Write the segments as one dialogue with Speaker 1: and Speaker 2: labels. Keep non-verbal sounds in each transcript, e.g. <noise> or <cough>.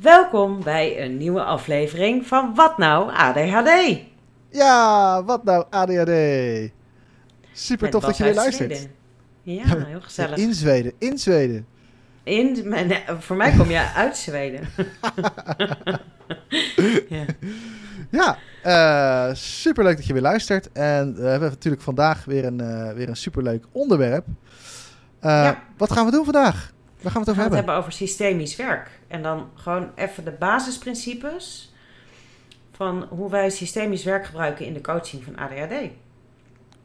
Speaker 1: Welkom bij een nieuwe aflevering van Wat Nou ADHD.
Speaker 2: Ja, wat nou ADHD. Super
Speaker 1: Met
Speaker 2: tof dat je weer luistert.
Speaker 1: Zweden. Ja, heel gezellig.
Speaker 2: In Zweden, in Zweden.
Speaker 1: In, voor mij kom je uit Zweden. <laughs> ja.
Speaker 2: Ja, eh super leuk dat je weer luistert. En we hebben natuurlijk vandaag weer een, eh, weer een superleuk onderwerp. Eh,
Speaker 1: Ja.
Speaker 2: Wat gaan we doen vandaag? Waar gaan we
Speaker 1: We
Speaker 2: het over
Speaker 1: gaan het
Speaker 2: hebben?
Speaker 1: hebben over systemisch werk. En dan gewoon even de basisprincipes van hoe wij systemisch werk gebruiken in de coaching van ADHD.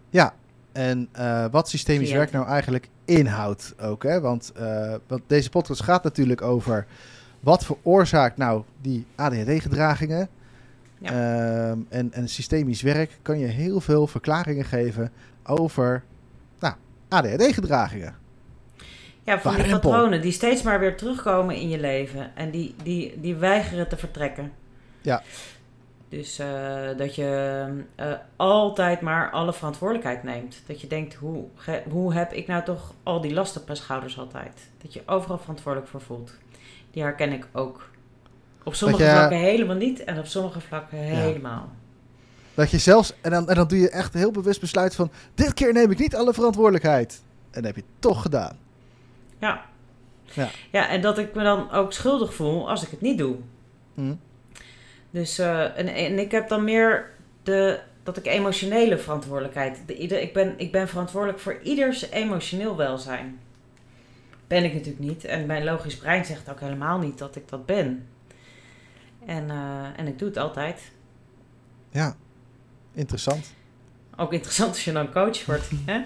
Speaker 2: Ja, en eh, wat systemisch werk nou eigenlijk inhoudt ook. Hè? Want, eh, want deze podcast gaat natuurlijk over wat veroorzaakt nou die ADHD-gedragingen.
Speaker 1: Ja.
Speaker 2: Ehm, en, en systemisch werk kan je heel veel verklaringen geven over nou, ADHD-gedragingen.
Speaker 1: Ja, van die patronen die steeds maar weer terugkomen in je leven. En die, die, die weigeren te vertrekken.
Speaker 2: Ja.
Speaker 1: Dus eh, dat je eh, altijd maar alle verantwoordelijkheid neemt. Dat je denkt, hoe, hoe heb ik nou toch al die lasten op mijn schouders altijd? Dat je overal verantwoordelijk voor voelt. Die herken ik ook. Op sommige
Speaker 2: je-
Speaker 1: vlakken helemaal niet en op sommige vlakken helemaal.
Speaker 2: Dat je zelfs, en dan, en dan doe je echt heel bewust besluit van, dit keer neem ik niet alle verantwoordelijkheid. En dat heb je toch gedaan.
Speaker 1: Ja.
Speaker 2: Ja.
Speaker 1: ja, en dat ik me dan ook schuldig voel als ik het niet doe.
Speaker 2: Hm.
Speaker 1: Dus, eh, en, en ik heb dan meer de, dat ik emotionele verantwoordelijkheid. De, ieder, ik, ben, ik ben verantwoordelijk voor ieders emotioneel welzijn. Ben ik natuurlijk niet. En mijn logisch brein zegt ook helemaal niet dat ik dat ben. En, eh, en ik doe het altijd.
Speaker 2: Ja, interessant.
Speaker 1: Ook interessant als je dan coach wordt. <laughs> Hè?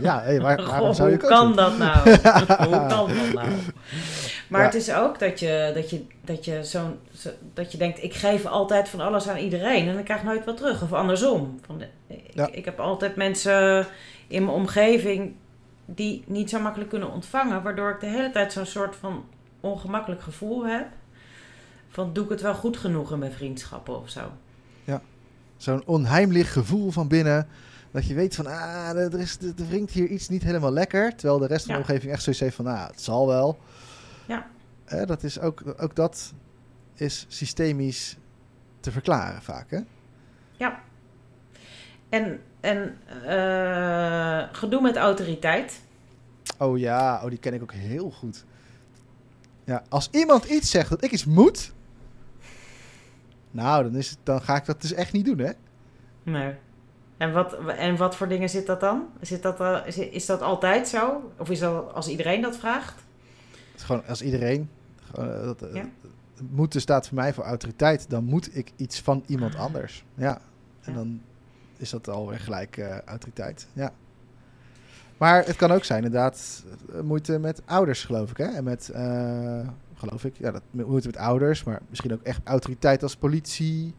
Speaker 2: ja, hey, waar, waarom zou je
Speaker 1: hoe kan dat nou? <laughs> hoe kan dat nou? Maar
Speaker 2: Ja.
Speaker 1: het is ook dat je, dat je, dat je, zo'n, zo, dat je denkt, ik geef altijd van alles aan iedereen en ik krijg nooit wat terug. Of andersom. Van, de- ik,
Speaker 2: Ja.
Speaker 1: ik heb altijd mensen in mijn omgeving die niet zo makkelijk kunnen ontvangen. Waardoor ik de hele tijd zo'n soort van ongemakkelijk gevoel heb. Van doe ik het wel goed genoeg in mijn vriendschappen of zo.
Speaker 2: Zo'n onheimlich gevoel van binnen. Dat je weet van, ah, er, is, er wringt hier iets niet helemaal lekker. Terwijl de rest van de
Speaker 1: Ja.
Speaker 2: omgeving echt zoiets heeft van, ah, het zal wel.
Speaker 1: Ja.
Speaker 2: Eh, dat is ook, ook dat is systemisch te verklaren vaak, hè?
Speaker 1: En, en eh, gedoe met autoriteit.
Speaker 2: Oh ja, oh, die ken ik ook heel goed. Ja, als iemand iets zegt dat ik iets moet... Nou, dan, is het, dan ga ik dat dus echt niet doen, hè?
Speaker 1: Nee. En wat, en wat voor dingen zit dat dan? Zit dat, eh, is, is dat altijd zo? Of is dat als iedereen dat vraagt?
Speaker 2: Het is gewoon als iedereen... Gewoon, eh, dat, eh,
Speaker 1: Ja.
Speaker 2: Moeten staat voor mij voor autoriteit. Dan moet ik iets van iemand anders. Ja. En
Speaker 1: Ja.
Speaker 2: dan is dat alweer gelijk autoriteit. Ja. Maar het kan ook zijn inderdaad moeite met ouders, geloof ik. Hè? En met, geloof ik, ja, dat moeite met ouders. Maar misschien ook echt autoriteit als politie.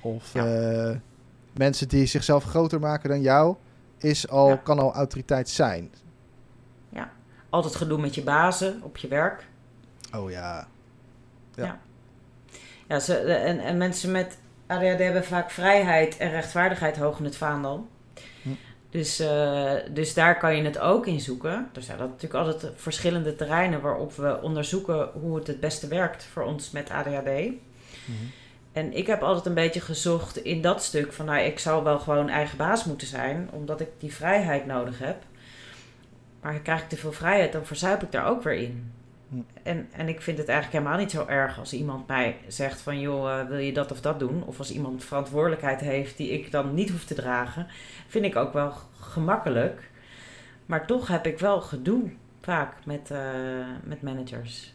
Speaker 2: Of
Speaker 1: Ja.
Speaker 2: eh, mensen die zichzelf groter maken dan jou. Is al,
Speaker 1: Ja.
Speaker 2: kan al autoriteit zijn.
Speaker 1: Altijd gedoe met je bazen op je werk.
Speaker 2: Oh ja.
Speaker 1: Ja, ze, en, en mensen met ADHD hebben vaak vrijheid en rechtvaardigheid hoog in het vaandel.
Speaker 2: Hm.
Speaker 1: Dus, eh, dus daar kan je het ook in zoeken. Er zijn natuurlijk altijd verschillende terreinen waarop we onderzoeken hoe het het beste werkt voor ons met ADHD.
Speaker 2: Mhm.
Speaker 1: En ik heb altijd een beetje gezocht in dat stuk van, nou, ik zou wel gewoon eigen baas moeten zijn, omdat ik die vrijheid nodig heb. Maar krijg ik te veel vrijheid, dan verzuip ik daar ook weer in.
Speaker 2: Hm.
Speaker 1: En, en ik vind het eigenlijk helemaal niet zo erg als iemand mij zegt van, joh, eh, wil je dat of dat doen? Of als iemand verantwoordelijkheid heeft die ik dan niet hoef te dragen, vind ik ook wel gemakkelijk. Maar toch heb ik wel gedoe vaak met, eh, met managers.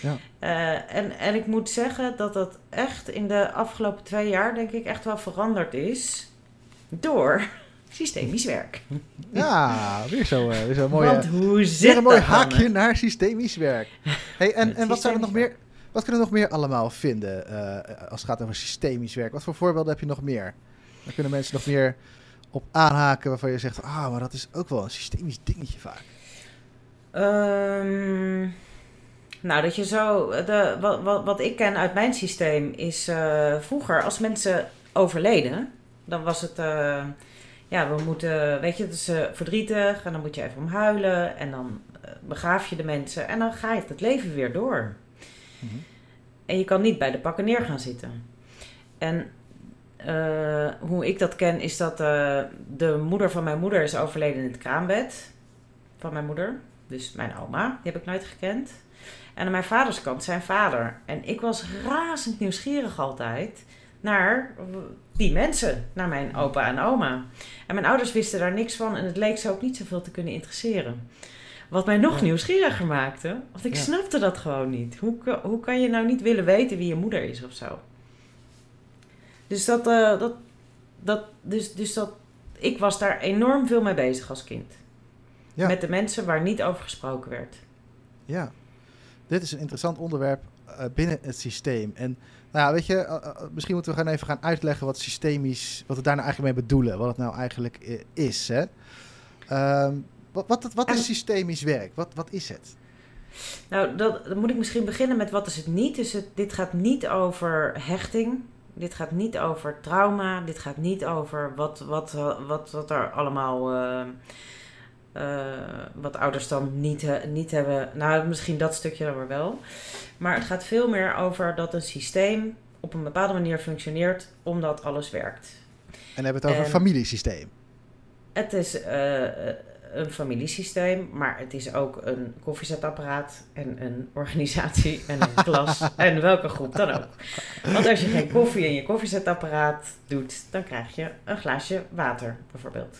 Speaker 2: Ja.
Speaker 1: Eh, en, en ik moet zeggen dat dat echt in de afgelopen twee jaar, denk ik, echt wel veranderd is door systemisch werk.
Speaker 2: Ja, weer zo, eh, weer zo mooi.
Speaker 1: Want hoe zit
Speaker 2: Weer een mooi
Speaker 1: dan,
Speaker 2: haakje naar systemisch werk. Hey, en, en wat, zou er nog meer, wat kunnen we nog meer allemaal vinden eh, als het gaat over systemisch werk? Wat voor voorbeelden heb je nog meer? Daar kunnen mensen nog meer op aanhaken waarvan je zegt... ah, maar dat is ook wel een systemisch dingetje vaak.
Speaker 1: Ehm, nou, dat je zo. De, wat, wat, wat ik ken uit mijn systeem is eh, vroeger als mensen overleden, dan was het. Ja, we moeten. Weet je, het is eh, verdrietig en dan moet je even om huilen en dan eh, begraaf je de mensen en dan gaat het leven weer door.
Speaker 2: Mhm.
Speaker 1: en je kan niet bij de pakken neer gaan zitten. En eh, hoe ik dat ken is dat de moeder van mijn moeder is overleden in het kraambed van mijn moeder. Dus mijn oma, die heb ik nooit gekend. En aan mijn vaders kant zijn vader. En ik was razend nieuwsgierig altijd naar die mensen, naar mijn opa en oma. En mijn ouders wisten daar niks van en het leek ze ook niet zoveel te kunnen interesseren. Wat mij nog
Speaker 2: Ja.
Speaker 1: nieuwsgieriger maakte, want ik
Speaker 2: Ja.
Speaker 1: snapte dat gewoon niet. Hoe, hoe kan je nou niet willen weten wie je moeder is of zo? Dus dat, eh, dat, dat, dus, dus dat, ik was daar enorm veel mee bezig als kind.
Speaker 2: Ja.
Speaker 1: Met de mensen waar niet over gesproken werd.
Speaker 2: Ja, dit is een interessant onderwerp eh, binnen het systeem. En nou ja, weet je, eh, eh, misschien moeten we gaan even gaan uitleggen wat systemisch, wat we daar nou eigenlijk mee bedoelen, wat het nou eigenlijk eh, is. Hè? Ehm, wat, wat, wat is systemisch werk? Wat, wat is het?
Speaker 1: Nou, dat, dan moet ik misschien beginnen met wat is het niet. Dus het, dit gaat niet over hechting. Dit gaat niet over trauma. Dit gaat niet over wat, wat, eh, wat, wat er allemaal. eh, eh, wat ouders dan niet, eh, niet hebben. Nou, misschien dat stukje dan weer wel. Maar het gaat veel meer over dat een systeem op een bepaalde manier functioneert omdat alles werkt.
Speaker 2: En hebben we het over
Speaker 1: En-
Speaker 2: een familiesysteem.
Speaker 1: Het is eh, een familiesysteem, maar het is ook een koffiezetapparaat en een organisatie <laughs> en een klas en welke groep dan ook. Want als je geen koffie in je koffiezetapparaat doet, dan krijg je een glaasje water bijvoorbeeld.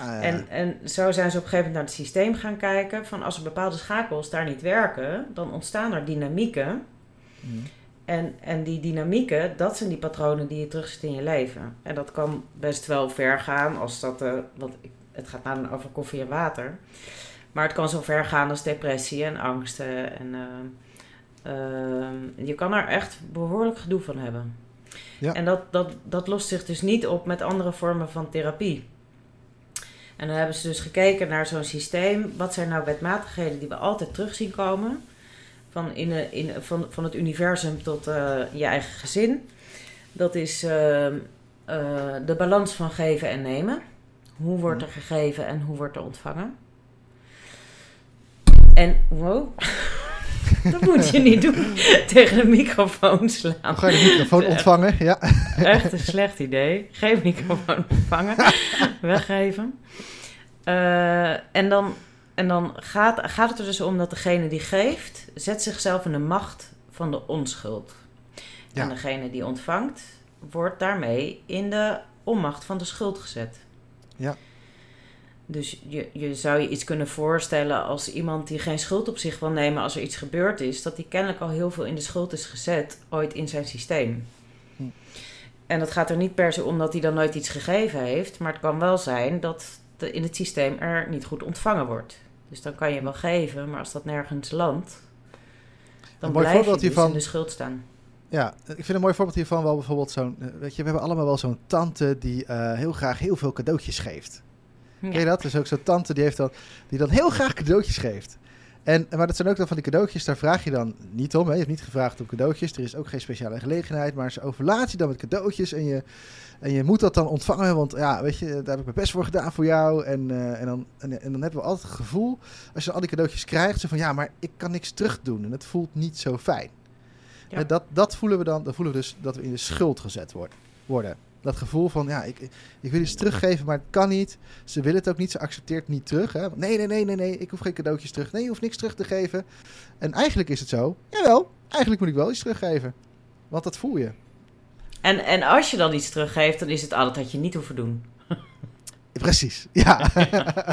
Speaker 2: Ah, ja.
Speaker 1: En, en zo zijn ze op een gegeven moment naar het systeem gaan kijken van als er bepaalde schakels daar niet werken, dan ontstaan er dynamieken.
Speaker 2: Mhm.
Speaker 1: En, en die dynamieken, dat zijn die patronen die je terugziet in je leven. En dat kan best wel ver gaan als dat, eh want het gaat nou over koffie en water. Maar het kan zo ver gaan als depressie en angsten. En eh, eh, je kan er echt behoorlijk gedoe van hebben.
Speaker 2: Ja.
Speaker 1: En dat, dat, dat lost zich dus niet op met andere vormen van therapie. En dan hebben ze dus gekeken naar zo'n systeem. Wat zijn nou wetmatigheden die we altijd terug zien komen? Van, in, de- in, van, van het universum tot eh, je eigen gezin. Dat is eh, eh, de balans van geven en nemen. Hoe wordt er gegeven en hoe wordt er ontvangen? En, wow, <laughs> dat moet je niet doen. <laughs> Tegen de microfoon slaan.
Speaker 2: Dan ga je de microfoon
Speaker 1: Echt.
Speaker 2: ontvangen. Ja.
Speaker 1: Echt een <laughs> slecht idee. Geen microfoon ontvangen. <laughs> Weggeven. Eh, en dan, en dan gaat, gaat het er dus om dat degene die geeft, zet zichzelf in de macht van de onschuld.
Speaker 2: Ja.
Speaker 1: En degene die ontvangt, wordt daarmee in de onmacht van de schuld gezet.
Speaker 2: Ja.
Speaker 1: Dus je, je zou je iets kunnen voorstellen als iemand die geen schuld op zich wil nemen als er iets gebeurd is, dat die kennelijk al heel veel in de schuld is gezet, ooit in zijn systeem.
Speaker 2: Hm.
Speaker 1: En dat gaat er niet per se om dat hij dan nooit iets gegeven heeft, maar het kan wel zijn dat de, in het systeem er niet goed ontvangen wordt. Dus dan kan je wel geven, maar als dat nergens landt, dan
Speaker 2: Een mooi
Speaker 1: blijf je dus
Speaker 2: hiervan-
Speaker 1: in de schuld staan.
Speaker 2: Ja, ik vind een mooi voorbeeld hiervan wel bijvoorbeeld zo'n... eh, Weet je, we hebben allemaal wel zo'n tante die eh, heel graag heel veel cadeautjes geeft. Ken je dat? Dus ook zo'n tante die, heeft dan, die dan heel graag cadeautjes geeft. En, maar dat zijn ook dan van die cadeautjes, daar vraag je dan niet om. Hè? Je hebt niet gevraagd om cadeautjes. Er is ook geen speciale gelegenheid. Maar ze overlaat je dan met cadeautjes. En je, en je moet dat dan ontvangen. Want ja, weet je, daar heb ik mijn best voor gedaan voor jou. En, eh, en, dan, en, en dan hebben we altijd het gevoel, als je al die cadeautjes krijgt, zo van ja, maar ik kan niks terug doen. En het voelt niet zo fijn.
Speaker 1: Ja.
Speaker 2: Dat, dat voelen we dan, dan voelen we dus dat we in de schuld gezet worden. worden. Dat gevoel van, ja, ik, ik wil iets teruggeven, maar het kan niet. Ze wil het ook niet, ze accepteert niet terug. Hè? Nee, nee, nee, nee, nee, ik hoef geen cadeautjes terug. Nee, je hoeft niks terug te geven. En eigenlijk is het zo, jawel, eigenlijk moet ik wel iets teruggeven. Want dat voel je.
Speaker 1: En, en als je dan iets teruggeeft, dan is het altijd dat je niet hoeft te doen. <laughs>
Speaker 2: Precies, ja.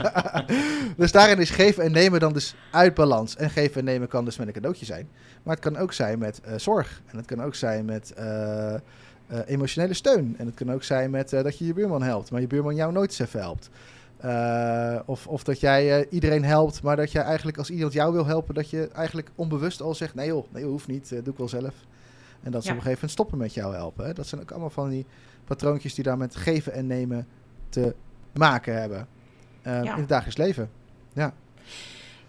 Speaker 2: <laughs> dus daarin is geven en nemen dan dus uit balans. En geven en nemen kan dus met een cadeautje zijn. Maar het kan ook zijn met eh, zorg. En het kan ook zijn met eh, eh, emotionele steun. En het kan ook zijn met eh, dat je je buurman helpt, maar je buurman jou nooit eens even helpt. Eh, of, of dat jij iedereen helpt, maar dat jij eigenlijk als iemand jou wil helpen, dat je eigenlijk onbewust al zegt: nee joh, nee, hoeft niet, doe ik wel zelf. En dat ze
Speaker 1: Ja.
Speaker 2: op een gegeven moment stoppen met jou helpen. Hè? Dat zijn ook allemaal van die patroontjes die daar met geven en nemen te maken hebben.
Speaker 1: Ja.
Speaker 2: In het dagelijks leven.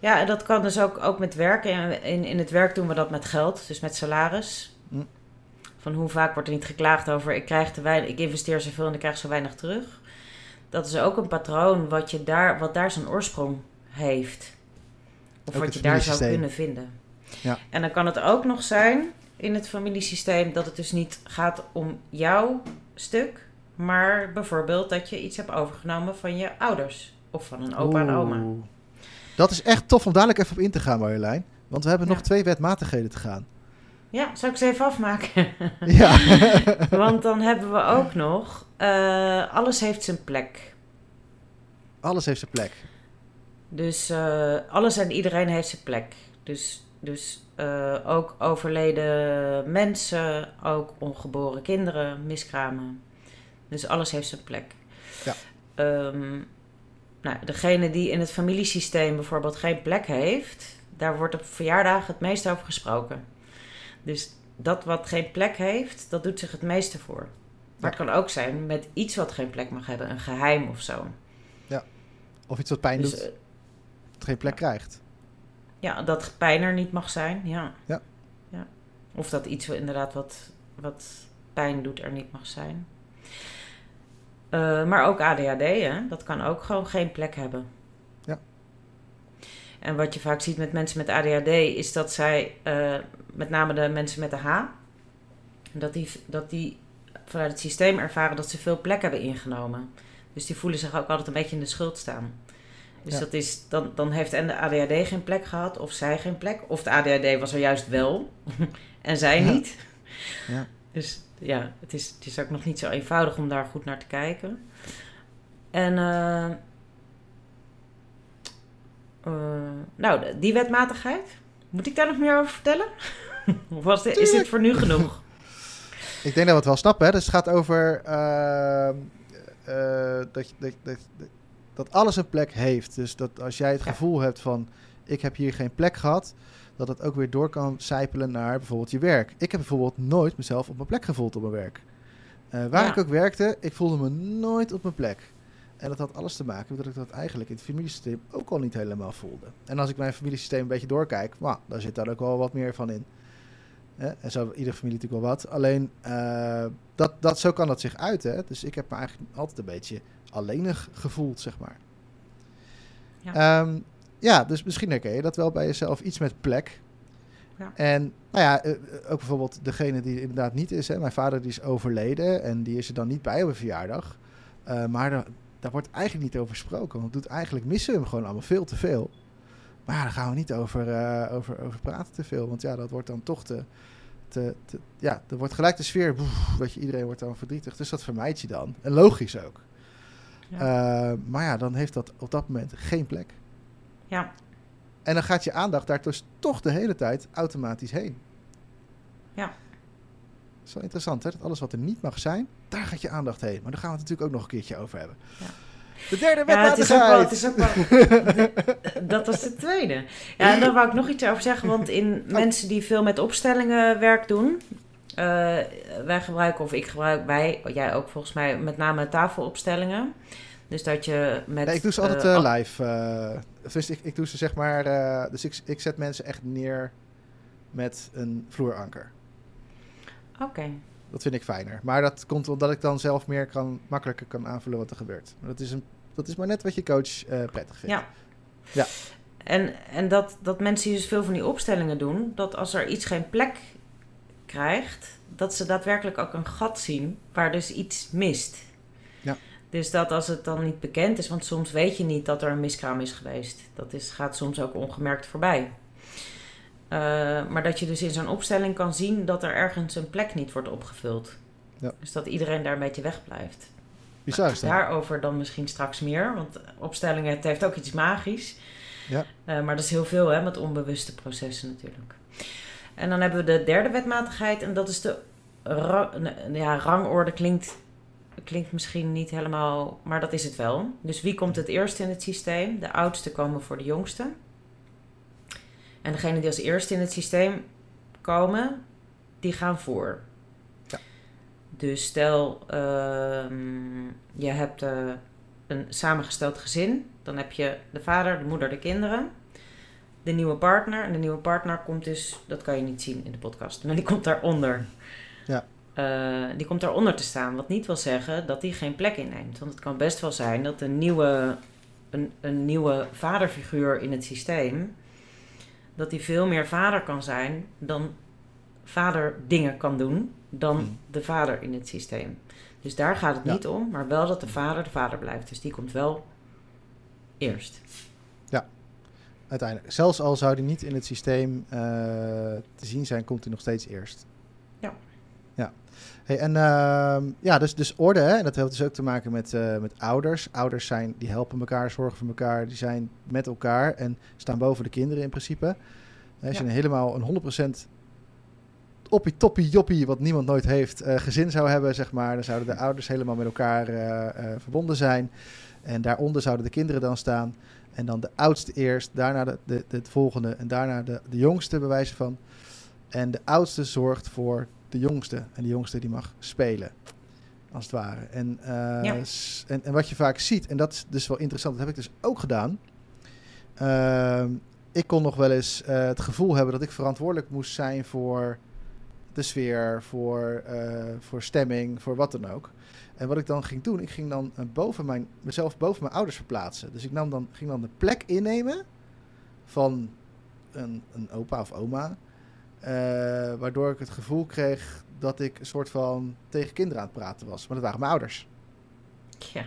Speaker 1: Ja, en dat kan dus ook, ook met werk. In, in, in het werk doen we dat met geld, dus met salaris. Van hoe vaak wordt er niet geklaagd over ik krijg te weinig, ik investeer zoveel en ik krijg zo weinig terug. Dat is ook een patroon wat, je daar, wat daar zijn oorsprong heeft. Of
Speaker 2: Ook
Speaker 1: wat je daar zou kunnen vinden.
Speaker 2: Ja.
Speaker 1: En dan kan het ook nog zijn in het familiesysteem dat het dus niet gaat om jouw stuk, maar bijvoorbeeld dat je iets hebt overgenomen van je ouders of van een opa en oma.
Speaker 2: Dat is echt tof om dadelijk even op in te gaan, Marjolein. Want we hebben
Speaker 1: Ja.
Speaker 2: nog twee wetmatigheden te gaan.
Speaker 1: Ja, zal ik ze even afmaken? <laughs>
Speaker 2: Ja. <laughs>
Speaker 1: Want dan hebben we ook nog, eh, alles heeft zijn plek.
Speaker 2: Alles heeft zijn plek.
Speaker 1: Dus eh, alles en iedereen heeft zijn plek. Dus, dus eh, ook overleden mensen, ook ongeboren kinderen, miskramen. Dus alles heeft zijn plek.
Speaker 2: Ja.
Speaker 1: Ehm, nou, degene die in het familiesysteem bijvoorbeeld geen plek heeft, daar wordt op verjaardagen het meest over gesproken. Dus dat wat geen plek heeft, dat doet zich het meeste voor. Maar het kan ook zijn met iets wat geen plek mag hebben, een geheim of zo.
Speaker 2: Of iets wat pijn
Speaker 1: Dus,
Speaker 2: doet,
Speaker 1: eh,
Speaker 2: dat geen plek krijgt.
Speaker 1: Ja, dat pijn er niet mag zijn, ja.
Speaker 2: Ja.
Speaker 1: ja. Of dat iets wat inderdaad wat, wat pijn doet er niet mag zijn. Eh, maar ook ADHD, hè? dat kan ook gewoon geen plek hebben. En wat je vaak ziet met mensen met ADHD is dat zij, eh, met name de mensen met de H, dat die, dat die vanuit het systeem ervaren dat ze veel plek hebben ingenomen. Dus die voelen zich ook altijd een beetje in de schuld staan. Dus
Speaker 2: Ja.
Speaker 1: dat is, dan, dan heeft en de ADHD geen plek gehad, of zij geen plek, of de ADHD was er juist wel <laughs> en zij
Speaker 2: Ja.
Speaker 1: niet.
Speaker 2: Ja.
Speaker 1: Dus ja, het is, het is ook nog niet zo eenvoudig om daar goed naar te kijken. En eh, eh, nou, die wetmatigheid, moet ik daar nog meer over vertellen? <laughs> of was dit, is dit voor nu genoeg? <laughs>
Speaker 2: Ik denk dat we het wel snappen. Hè? Dus het gaat over ehm, eh, dat, dat, dat, dat, alles een plek heeft. Dus dat als jij het
Speaker 1: Ja.
Speaker 2: gevoel hebt van... ik heb hier geen plek gehad... dat het ook weer door kan sijpelen naar bijvoorbeeld je werk. Ik heb bijvoorbeeld nooit mezelf op mijn plek gevoeld op mijn werk. Eh, waar
Speaker 1: Ja.
Speaker 2: ik ook werkte, ik voelde me nooit op mijn plek. En dat had alles te maken met dat ik dat eigenlijk in het familiesysteem ook al niet helemaal voelde. En als ik mijn familiesysteem een beetje doorkijk, nou, daar zit daar ook wel wat meer van in. Hè? En zo iedere familie natuurlijk wel wat. Alleen, eh, dat, dat, zo kan dat zich uiten. Dus ik heb me eigenlijk altijd een beetje alleenig gevoeld, zeg maar.
Speaker 1: Ja.
Speaker 2: Ja, ja dus misschien herken je dat wel bij jezelf. Iets met plek.
Speaker 1: Ja.
Speaker 2: En nou ja, eh, eh, ook bijvoorbeeld degene die er inderdaad niet is. Hè. Mijn vader die is overleden en die is er dan niet bij op een verjaardag. Eh, maar daar, wordt eigenlijk niet over gesproken. Want doet eigenlijk missen we hem gewoon allemaal veel te veel. Maar ja, daar gaan we niet over, eh, over, over praten te veel. Want ja, dat wordt dan toch te... te, te ja, er wordt gelijk de sfeer... boef, weet je, iedereen wordt dan verdrietig. Dus dat vermijd je dan. En logisch ook.
Speaker 1: Ja.
Speaker 2: Eh, maar ja, dan heeft dat op dat moment geen plek.
Speaker 1: ja.
Speaker 2: En dan gaat je aandacht daar dus toch de hele tijd automatisch heen.
Speaker 1: Ja.
Speaker 2: Dat is wel interessant, hè? Dat alles wat er niet mag zijn, daar gaat je aandacht heen. Maar daar gaan we het natuurlijk ook nog een keertje over hebben.
Speaker 1: Ja.
Speaker 2: De derde
Speaker 1: Ja, het is ook wel,
Speaker 2: wetmatigheid.
Speaker 1: het is ook wel <laughs> dat was de tweede. Ja, en daar wou ik nog iets over zeggen, want in mensen die veel met opstellingen werk doen, eh, wij gebruiken, of ik gebruik, wij, jij ook volgens mij, met name tafelopstellingen. Dus dat je met...
Speaker 2: Nee, ik doe ze altijd
Speaker 1: eh,
Speaker 2: eh, live. eh, dus ik, ik doe ze zeg maar... eh, dus ik, ik zet mensen echt neer met een vloeranker.
Speaker 1: Oké,
Speaker 2: Dat vind ik fijner. Maar dat komt omdat ik dan zelf meer kan, makkelijker kan aanvullen wat er gebeurt. Maar dat is, een, dat is maar net wat je coach eh, prettig vindt.
Speaker 1: Ja.
Speaker 2: Ja.
Speaker 1: En, en dat, dat mensen dus veel van die opstellingen doen, dat als er iets geen plek krijgt, dat ze daadwerkelijk ook een gat zien waar dus iets mist.
Speaker 2: Ja.
Speaker 1: Dus dat als het dan niet bekend is, want soms weet je niet dat er een miskraam is geweest. Dat is, gaat soms ook ongemerkt voorbij. Eh, maar dat je dus in zo'n opstelling kan zien dat er ergens een plek niet wordt opgevuld.
Speaker 2: Ja.
Speaker 1: Dus dat iedereen daar een beetje wegblijft.
Speaker 2: Bizar is dat.
Speaker 1: Daarover dan misschien straks meer. Want opstellingen, het heeft ook iets magisch.
Speaker 2: Ja.
Speaker 1: Eh, maar dat is heel veel hè, met onbewuste processen natuurlijk. En dan hebben we de derde wetmatigheid. En dat is de ra- ja, rangorde. Klinkt, klinkt misschien niet helemaal, maar dat is het wel. Dus wie komt het eerst in het systeem? De oudste komen voor de jongste. En degene die als eerste in het systeem komen, die gaan voor.
Speaker 2: Ja.
Speaker 1: Dus stel, ehm, je hebt eh, een samengesteld gezin. Dan heb je de vader, de moeder, de kinderen. De nieuwe partner. En de nieuwe partner komt dus, dat kan je niet zien in de podcast, maar die komt daaronder.
Speaker 2: Ja.
Speaker 1: Eh, die komt daaronder te staan. Wat niet wil zeggen dat die geen plek inneemt. Want het kan best wel zijn dat een nieuwe, een, een nieuwe vaderfiguur in het systeem. Dat die veel meer vader kan zijn dan vader dingen kan doen dan
Speaker 2: Mhm.
Speaker 1: de vader in het systeem. Dus daar gaat het
Speaker 2: Ja.
Speaker 1: niet om, maar wel dat de vader de vader blijft. Dus die komt wel eerst.
Speaker 2: Uiteindelijk. Zelfs al zou die niet in het systeem eh, te zien zijn, komt hij nog steeds eerst. Hey, en ehm, ja, dus, dus orde, hè? dat heeft dus ook te maken met, eh, met ouders. Ouders zijn, die helpen elkaar, zorgen voor elkaar, die zijn met elkaar en staan boven de kinderen in principe. Als je
Speaker 1: Ja.
Speaker 2: een helemaal een 100% oppie toppie joppie, wat niemand nooit heeft, eh, gezin zou hebben, zeg maar, dan zouden de ouders helemaal met elkaar eh, verbonden zijn. En daaronder zouden de kinderen dan staan. En dan de oudste eerst, daarna de, de, de, het volgende en daarna de, de jongste, bij wijze van. En de oudste zorgt voor de jongste. En de jongste die mag spelen, als het ware. En, eh,
Speaker 1: Ja.
Speaker 2: en, en wat je vaak ziet, en dat is dus wel interessant, dat heb ik dus ook gedaan. Ehm, ik kon nog wel eens eh, het gevoel hebben dat ik verantwoordelijk moest zijn voor de sfeer, voor, eh, voor stemming, voor wat dan ook. En wat ik dan ging doen, ik ging dan boven mijn, mezelf boven mijn ouders verplaatsen. Dus ik nam dan, ging dan de plek innemen van een, een opa of oma. Eh, waardoor ik het gevoel kreeg dat ik een soort van tegen kinderen aan het praten was. Maar dat waren mijn ouders.
Speaker 1: Ja.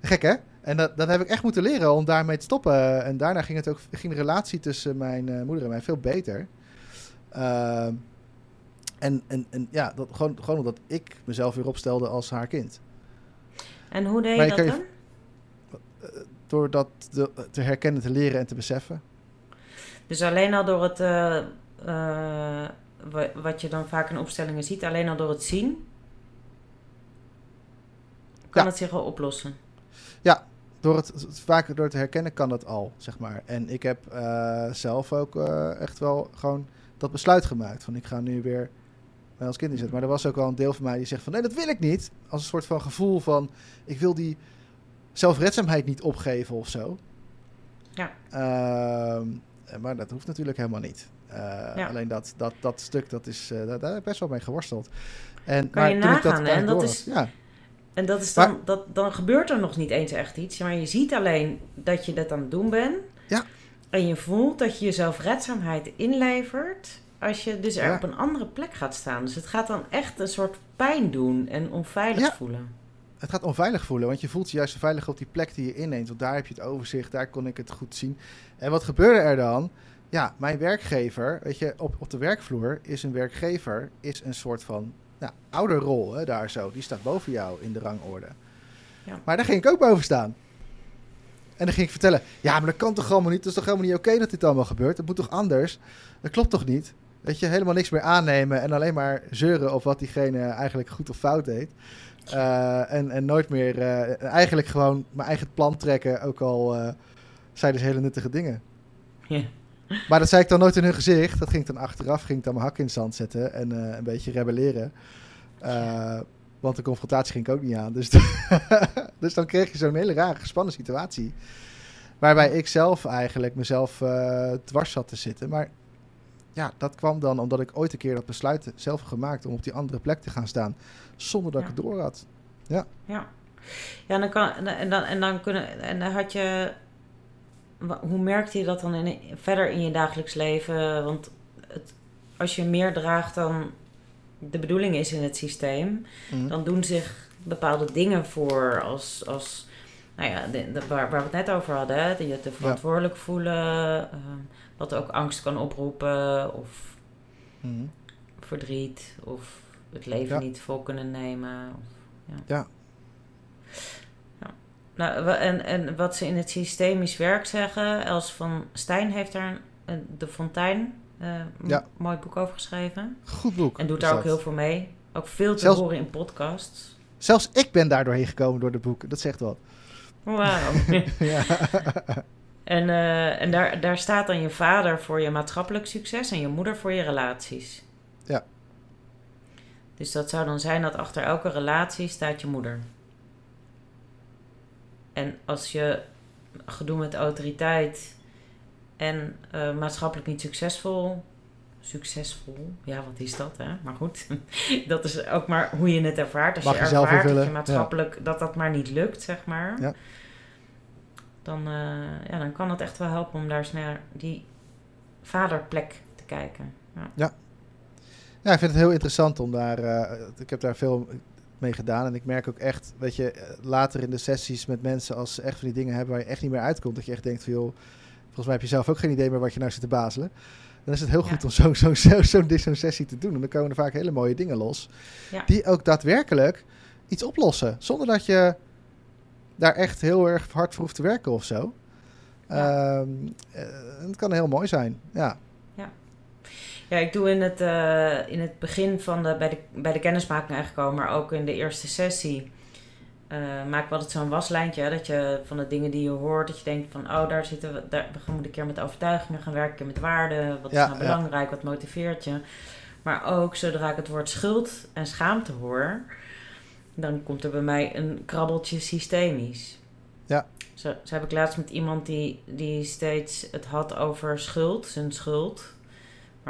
Speaker 2: Gek hè? En dat, dat heb ik echt moeten leren om daarmee te stoppen. En daarna ging, het ook, ging de relatie tussen mijn eh, moeder en mij veel beter. Ehm, en, en, en ja, dat, gewoon, gewoon omdat ik mezelf weer opstelde als haar kind.
Speaker 1: En hoe deed je dat dan?
Speaker 2: Door dat te, herkennen, te leren en te beseffen.
Speaker 1: Dus alleen al door het, eh, eh, wa- wat je dan vaak in opstellingen ziet, alleen al door het zien, kan
Speaker 2: Ja.
Speaker 1: het zich al oplossen.
Speaker 2: Door het, vaak door het herkennen kan dat al, zeg maar. En ik heb eh, zelf ook eh, echt wel gewoon dat besluit gemaakt. Van ik ga nu weer mij als kind inzetten. Maar er was ook wel een deel van mij die zegt van nee, dat wil ik niet. Als een soort van gevoel van ik wil die zelfredzaamheid niet opgeven of zo.
Speaker 1: Ja.
Speaker 2: Ehm, maar dat hoeft natuurlijk helemaal niet. Eh,
Speaker 1: Ja.
Speaker 2: Alleen dat, dat, dat stuk, dat is, eh, daar, daar heb ik best wel mee geworsteld. En,
Speaker 1: Kan je
Speaker 2: toen ik
Speaker 1: nagaan, hè?
Speaker 2: uiteindelijk
Speaker 1: Dat is-
Speaker 2: Ja,
Speaker 1: En dat is dan, dat, dan gebeurt er nog niet eens echt iets. Maar je ziet alleen dat je dat aan het doen bent.
Speaker 2: Ja.
Speaker 1: En je voelt dat je jezelf redzaamheid inlevert. Als je dus er
Speaker 2: Ja.
Speaker 1: op een andere plek gaat staan. Dus het gaat dan echt een soort pijn doen en onveilig
Speaker 2: Ja.
Speaker 1: voelen.
Speaker 2: Het gaat onveilig voelen, want je voelt je juist veilig op die plek die je inneemt. Want daar heb je het overzicht, daar kon ik het goed zien. En wat gebeurde er dan? Ja, mijn werkgever, weet je, op, op de werkvloer is een werkgever is een soort van nou, ouderrol, hè, daar zo. Die staat boven jou in de rangorde.
Speaker 1: Ja.
Speaker 2: Maar daar ging ik ook boven staan. En dan ging ik vertellen, ja, maar dat kan toch allemaal niet? Dat is toch helemaal niet oké dat dit allemaal gebeurt? Dat moet toch anders? Dat klopt toch niet? Weet je, helemaal niks meer aannemen en alleen maar zeuren op wat diegene eigenlijk goed of fout deed. Eh, en, en nooit meer, eh, eigenlijk gewoon mijn eigen plan trekken, ook al eh zeiden ze hele nuttige dingen.
Speaker 1: Ja.
Speaker 2: Maar dat zei ik dan nooit in hun gezicht. Dat ging ik dan achteraf, ging ik dan mijn hak in het zand zetten en eh, een beetje rebelleren. Eh, want de confrontatie ging ik ook niet aan. Dus, <laughs> dus dan kreeg je zo'n hele rare gespannen situatie. Waarbij ik zelf eigenlijk mezelf eh, dwars zat te zitten. Maar ja, dat kwam dan omdat ik ooit een keer dat besluit zelf gemaakt om op die andere plek te gaan staan. Zonder dat
Speaker 1: Ja.
Speaker 2: ik het door had.
Speaker 1: Ja. Ja, en dan, kan, en dan, en dan kunnen. En dan had je. Hoe merkte je dat dan in, verder in je dagelijks leven? Want het, als je meer draagt dan de bedoeling is in het systeem,
Speaker 2: Mhm.
Speaker 1: dan doen zich bepaalde dingen voor als. als nou ja, de, de- waar, waar we het net over hadden, hè? je te verantwoordelijk voelen, ehm, wat ook angst kan oproepen, of
Speaker 2: Mhm.
Speaker 1: verdriet, of het leven
Speaker 2: Ja.
Speaker 1: niet vol kunnen nemen. Of, ja.
Speaker 2: Ja.
Speaker 1: Nou, en, en wat ze in het systemisch werk zeggen, Els van Stijn heeft daar een, De Fontein,
Speaker 2: Ja.
Speaker 1: mooi boek over geschreven.
Speaker 2: Goed boek.
Speaker 1: En doet daar ook heel veel mee. Ook veel te
Speaker 2: Zelfs-
Speaker 1: horen in podcasts.
Speaker 2: Zelfs ik ben daar doorheen gekomen door het boek. Dat zegt wat.
Speaker 1: Wauw. <laughs> <laughs>
Speaker 2: ja.
Speaker 1: en eh, en daar, daar staat dan je vader voor je maatschappelijk succes en je moeder voor je relaties.
Speaker 2: Ja.
Speaker 1: Dus dat zou dan zijn dat achter elke relatie staat je moeder. En als je gedoe met autoriteit en eh, maatschappelijk niet succesvol. Succesvol, ja, wat is dat, hè? Maar goed, <laughs> dat is ook maar hoe je het ervaart. Als
Speaker 2: Mag
Speaker 1: je ervaart dat je maatschappelijk dat dat maar niet lukt, zeg maar.
Speaker 2: Ja.
Speaker 1: Dan, eh, ja, dan kan het echt wel helpen om daar eens naar die vaderplek te kijken. Ja.
Speaker 2: Ja, ik vind het heel interessant om daar. eh, ik heb daar veel mee gedaan. En ik merk ook echt, weet je, eh, later in de sessies met mensen, als ze echt van die dingen hebben waar je echt niet meer uitkomt, dat je echt denkt van joh, volgens mij heb je zelf ook geen idee meer wat je nou zit te bazelen. Dan is het heel
Speaker 1: Ja.
Speaker 2: goed om zo'n zo'n zo'n zo'n zo'n sessie te doen. En dan komen er vaak hele mooie dingen los.
Speaker 1: Ja.
Speaker 2: Die ook daadwerkelijk iets oplossen. Zonder dat je daar echt heel erg hard voor hoeft te werken of zo.
Speaker 1: Ja.
Speaker 2: Ehm, eh, het kan heel mooi zijn. Ja.
Speaker 1: Ja, ik doe in het, eh, in het begin van de, bij, de, bij de kennismaking eigenlijk al, maar ook in de eerste sessie, maak ik altijd zo'n waslijntje. hè, Dat je van de dingen die je hoort, dat je denkt van, oh, daar zitten we, daar, we gaan een keer met overtuigingen gaan werken, met waarden. Wat is nou
Speaker 2: ja.
Speaker 1: belangrijk, wat motiveert je. Maar ook zodra ik het woord schuld en schaamte hoor, dan komt er bij mij een krabbeltje systemisch.
Speaker 2: Ja.
Speaker 1: Zo, zo heb ik laatst met iemand die, die steeds het had over schuld, zijn schuld.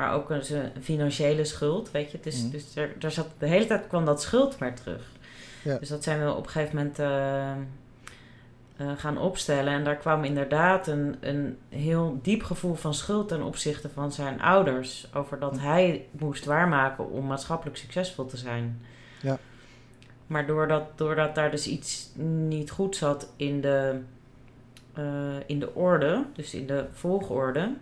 Speaker 1: Maar ook een financiële schuld, weet je. Dus,
Speaker 2: Mhm.
Speaker 1: dus er, er zat, de hele tijd kwam dat schuld maar terug.
Speaker 2: Ja.
Speaker 1: Dus dat zijn we op een gegeven moment eh, eh, gaan opstellen. En daar kwam inderdaad een, een heel diep gevoel van schuld ten opzichte van zijn ouders. Over dat
Speaker 2: Mhm.
Speaker 1: hij moest waarmaken om maatschappelijk succesvol te zijn.
Speaker 2: Ja.
Speaker 1: Maar doordat, doordat daar dus iets niet goed zat in de, eh, in de orde, dus in de volgorde.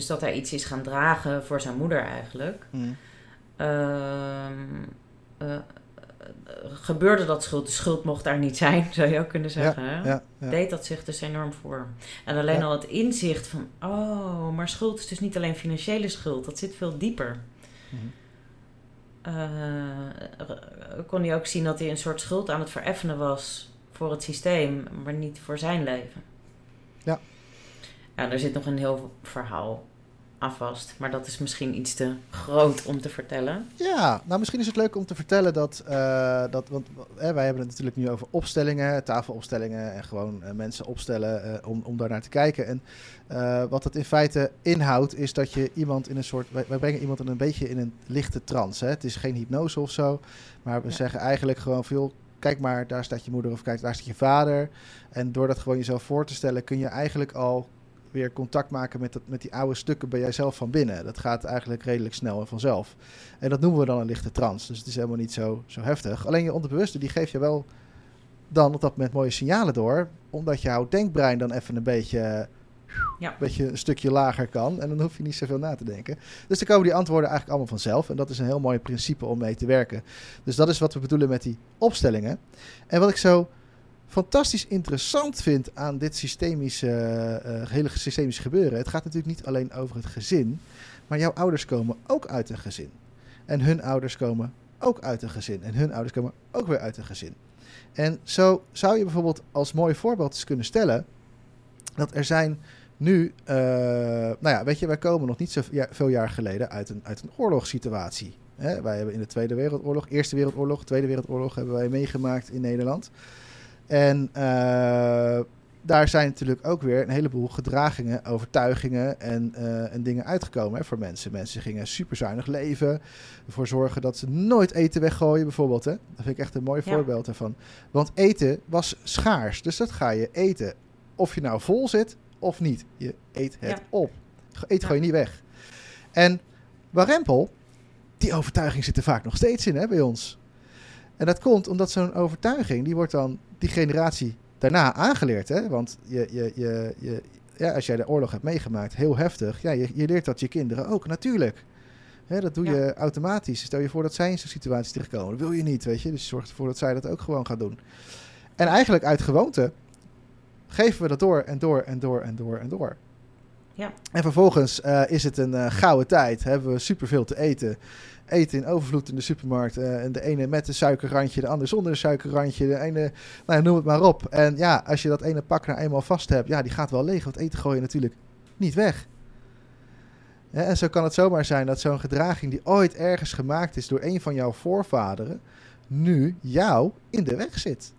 Speaker 1: Dus dat hij iets is gaan dragen voor zijn moeder eigenlijk.
Speaker 2: Mm.
Speaker 1: Ehm, eh, eh, gebeurde dat schuld. De schuld mocht daar niet zijn, <laughs> zou je ook kunnen zeggen. hè?
Speaker 2: Ja, ja.
Speaker 1: Deed dat zich dus enorm voor. En alleen al het inzicht van... Oh, maar schuld is dus niet alleen financiële schuld. Dat zit veel dieper.
Speaker 2: Mhm.
Speaker 1: Eh, kon hij ook zien dat hij een soort schuld aan het vereffenen was voor het systeem, maar niet voor zijn leven.
Speaker 2: Ja.
Speaker 1: Ja, er zit nog een heel verhaal aan vast, maar dat is misschien iets te groot om te vertellen.
Speaker 2: Ja, nou misschien is het leuk om te vertellen dat, eh, dat want eh, wij hebben het natuurlijk nu over opstellingen, tafelopstellingen en gewoon eh, mensen opstellen om, om daar naar te kijken. En wat het in feite inhoudt is dat je iemand in een soort, wij, wij brengen iemand in een beetje in een lichte trance. Het is geen hypnose of zo, maar we
Speaker 1: Ja.
Speaker 2: zeggen eigenlijk gewoon veel, kijk maar, daar staat je moeder of kijk, daar staat je vader. En door dat gewoon jezelf voor te stellen kun je eigenlijk al weer contact maken met, dat, met die oude stukken bij jijzelf van binnen. Dat gaat eigenlijk redelijk snel en vanzelf. En dat noemen we dan een lichte trance. Dus het is helemaal niet zo, zo heftig. Alleen je onderbewuste die geeft je wel dan op dat moment mooie signalen door. Omdat jouw denkbrein dan even een beetje,
Speaker 1: Ja.
Speaker 2: een beetje een stukje lager kan. En dan hoef je niet zoveel na te denken. Dus dan komen die antwoorden eigenlijk allemaal vanzelf. En dat is een heel mooi principe om mee te werken. Dus dat is wat we bedoelen met die opstellingen. En wat ik zo fantastisch interessant vind aan dit systemische, eh, hele systemische gebeuren. Het gaat natuurlijk niet alleen over het gezin, maar jouw ouders komen ook uit een gezin. En hun ouders komen ook uit een gezin. En hun ouders komen ook weer uit een gezin. En zo zou je bijvoorbeeld als mooi voorbeeld eens kunnen stellen dat er zijn nu, eh, nou ja, weet je, wij komen nog niet zoveel jaar geleden uit een, uit een oorlogssituatie. Hè, wij hebben in de Tweede Wereldoorlog, Eerste Wereldoorlog, Tweede Wereldoorlog hebben wij meegemaakt in Nederland. En eh, daar zijn natuurlijk ook weer een heleboel gedragingen, overtuigingen en, eh, en dingen uitgekomen hè, voor mensen. Mensen gingen superzuinig leven, ervoor zorgen dat ze nooit eten weggooien bijvoorbeeld. Hè? Dat vind ik echt een mooi
Speaker 1: Ja.
Speaker 2: voorbeeld daarvan. Want eten was schaars, dus dat ga je eten. Of je nou vol zit of niet. Je eet het
Speaker 1: Ja.
Speaker 2: op. Eet
Speaker 1: Ja.
Speaker 2: gooi je niet weg. En Warempel, die overtuiging zit er vaak nog steeds in hè, bij ons. En dat komt omdat zo'n overtuiging, die wordt dan die generatie daarna aangeleerd. Hè? Want je, je, je, je, ja, als jij de oorlog hebt meegemaakt, heel heftig, ja, je, je leert dat je kinderen ook, natuurlijk. Hè, dat doe
Speaker 1: Ja.
Speaker 2: je automatisch. Stel je voor dat zij in zo'n situatie terechtkomen. Dat wil je niet, weet je. Dus zorg ervoor dat zij dat ook gewoon gaan doen. En eigenlijk uit gewoonte geven we dat door en door en door en door en door.
Speaker 1: Ja.
Speaker 2: En vervolgens eh, is het een eh, gouden tijd. Hebben we superveel te eten. Eten in overvloed in de supermarkt. eh, en de ene met een suikerrandje, de ander zonder een suikerrandje. De ene, nou ja, noem het maar op. En ja, als je dat ene pak nou eenmaal vast hebt, ja, die gaat wel leeg. Want eten gooi je natuurlijk niet weg. En zo kan het zomaar zijn dat zo'n gedraging die ooit ergens gemaakt is door een van jouw voorvaderen, nu jou in de weg zit.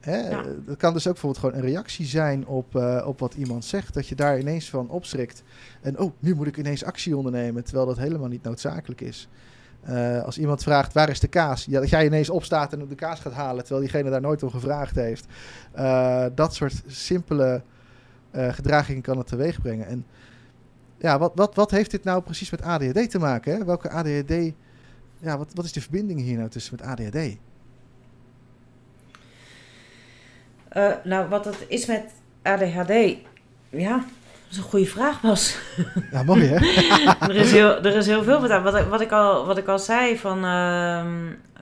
Speaker 2: Hè,
Speaker 1: Ja.
Speaker 2: Dat kan dus ook bijvoorbeeld gewoon een reactie zijn op, eh, op wat iemand zegt. Dat je daar ineens van opschrikt. En oh, nu moet ik ineens actie ondernemen. Terwijl dat helemaal niet noodzakelijk is. Eh, als iemand vraagt waar is de kaas? Ja, dat jij ineens opstaat en de kaas gaat halen. Terwijl diegene daar nooit om gevraagd heeft. Eh, dat soort simpele gedragingen kan het teweeg brengen. En ja, wat, wat, wat heeft dit nou precies met ADHD te maken? Hè? Welke ADHD... Ja, wat, wat is de verbinding hier nou tussen met ADHD?
Speaker 1: Uh, nou, wat het is met ADHD, ja, dat is een goede vraag, Bas.
Speaker 2: Ja, mooi hè? <laughs>
Speaker 1: er, is heel, er is heel veel wat, wat, wat, ik al, wat ik al zei, van, uh,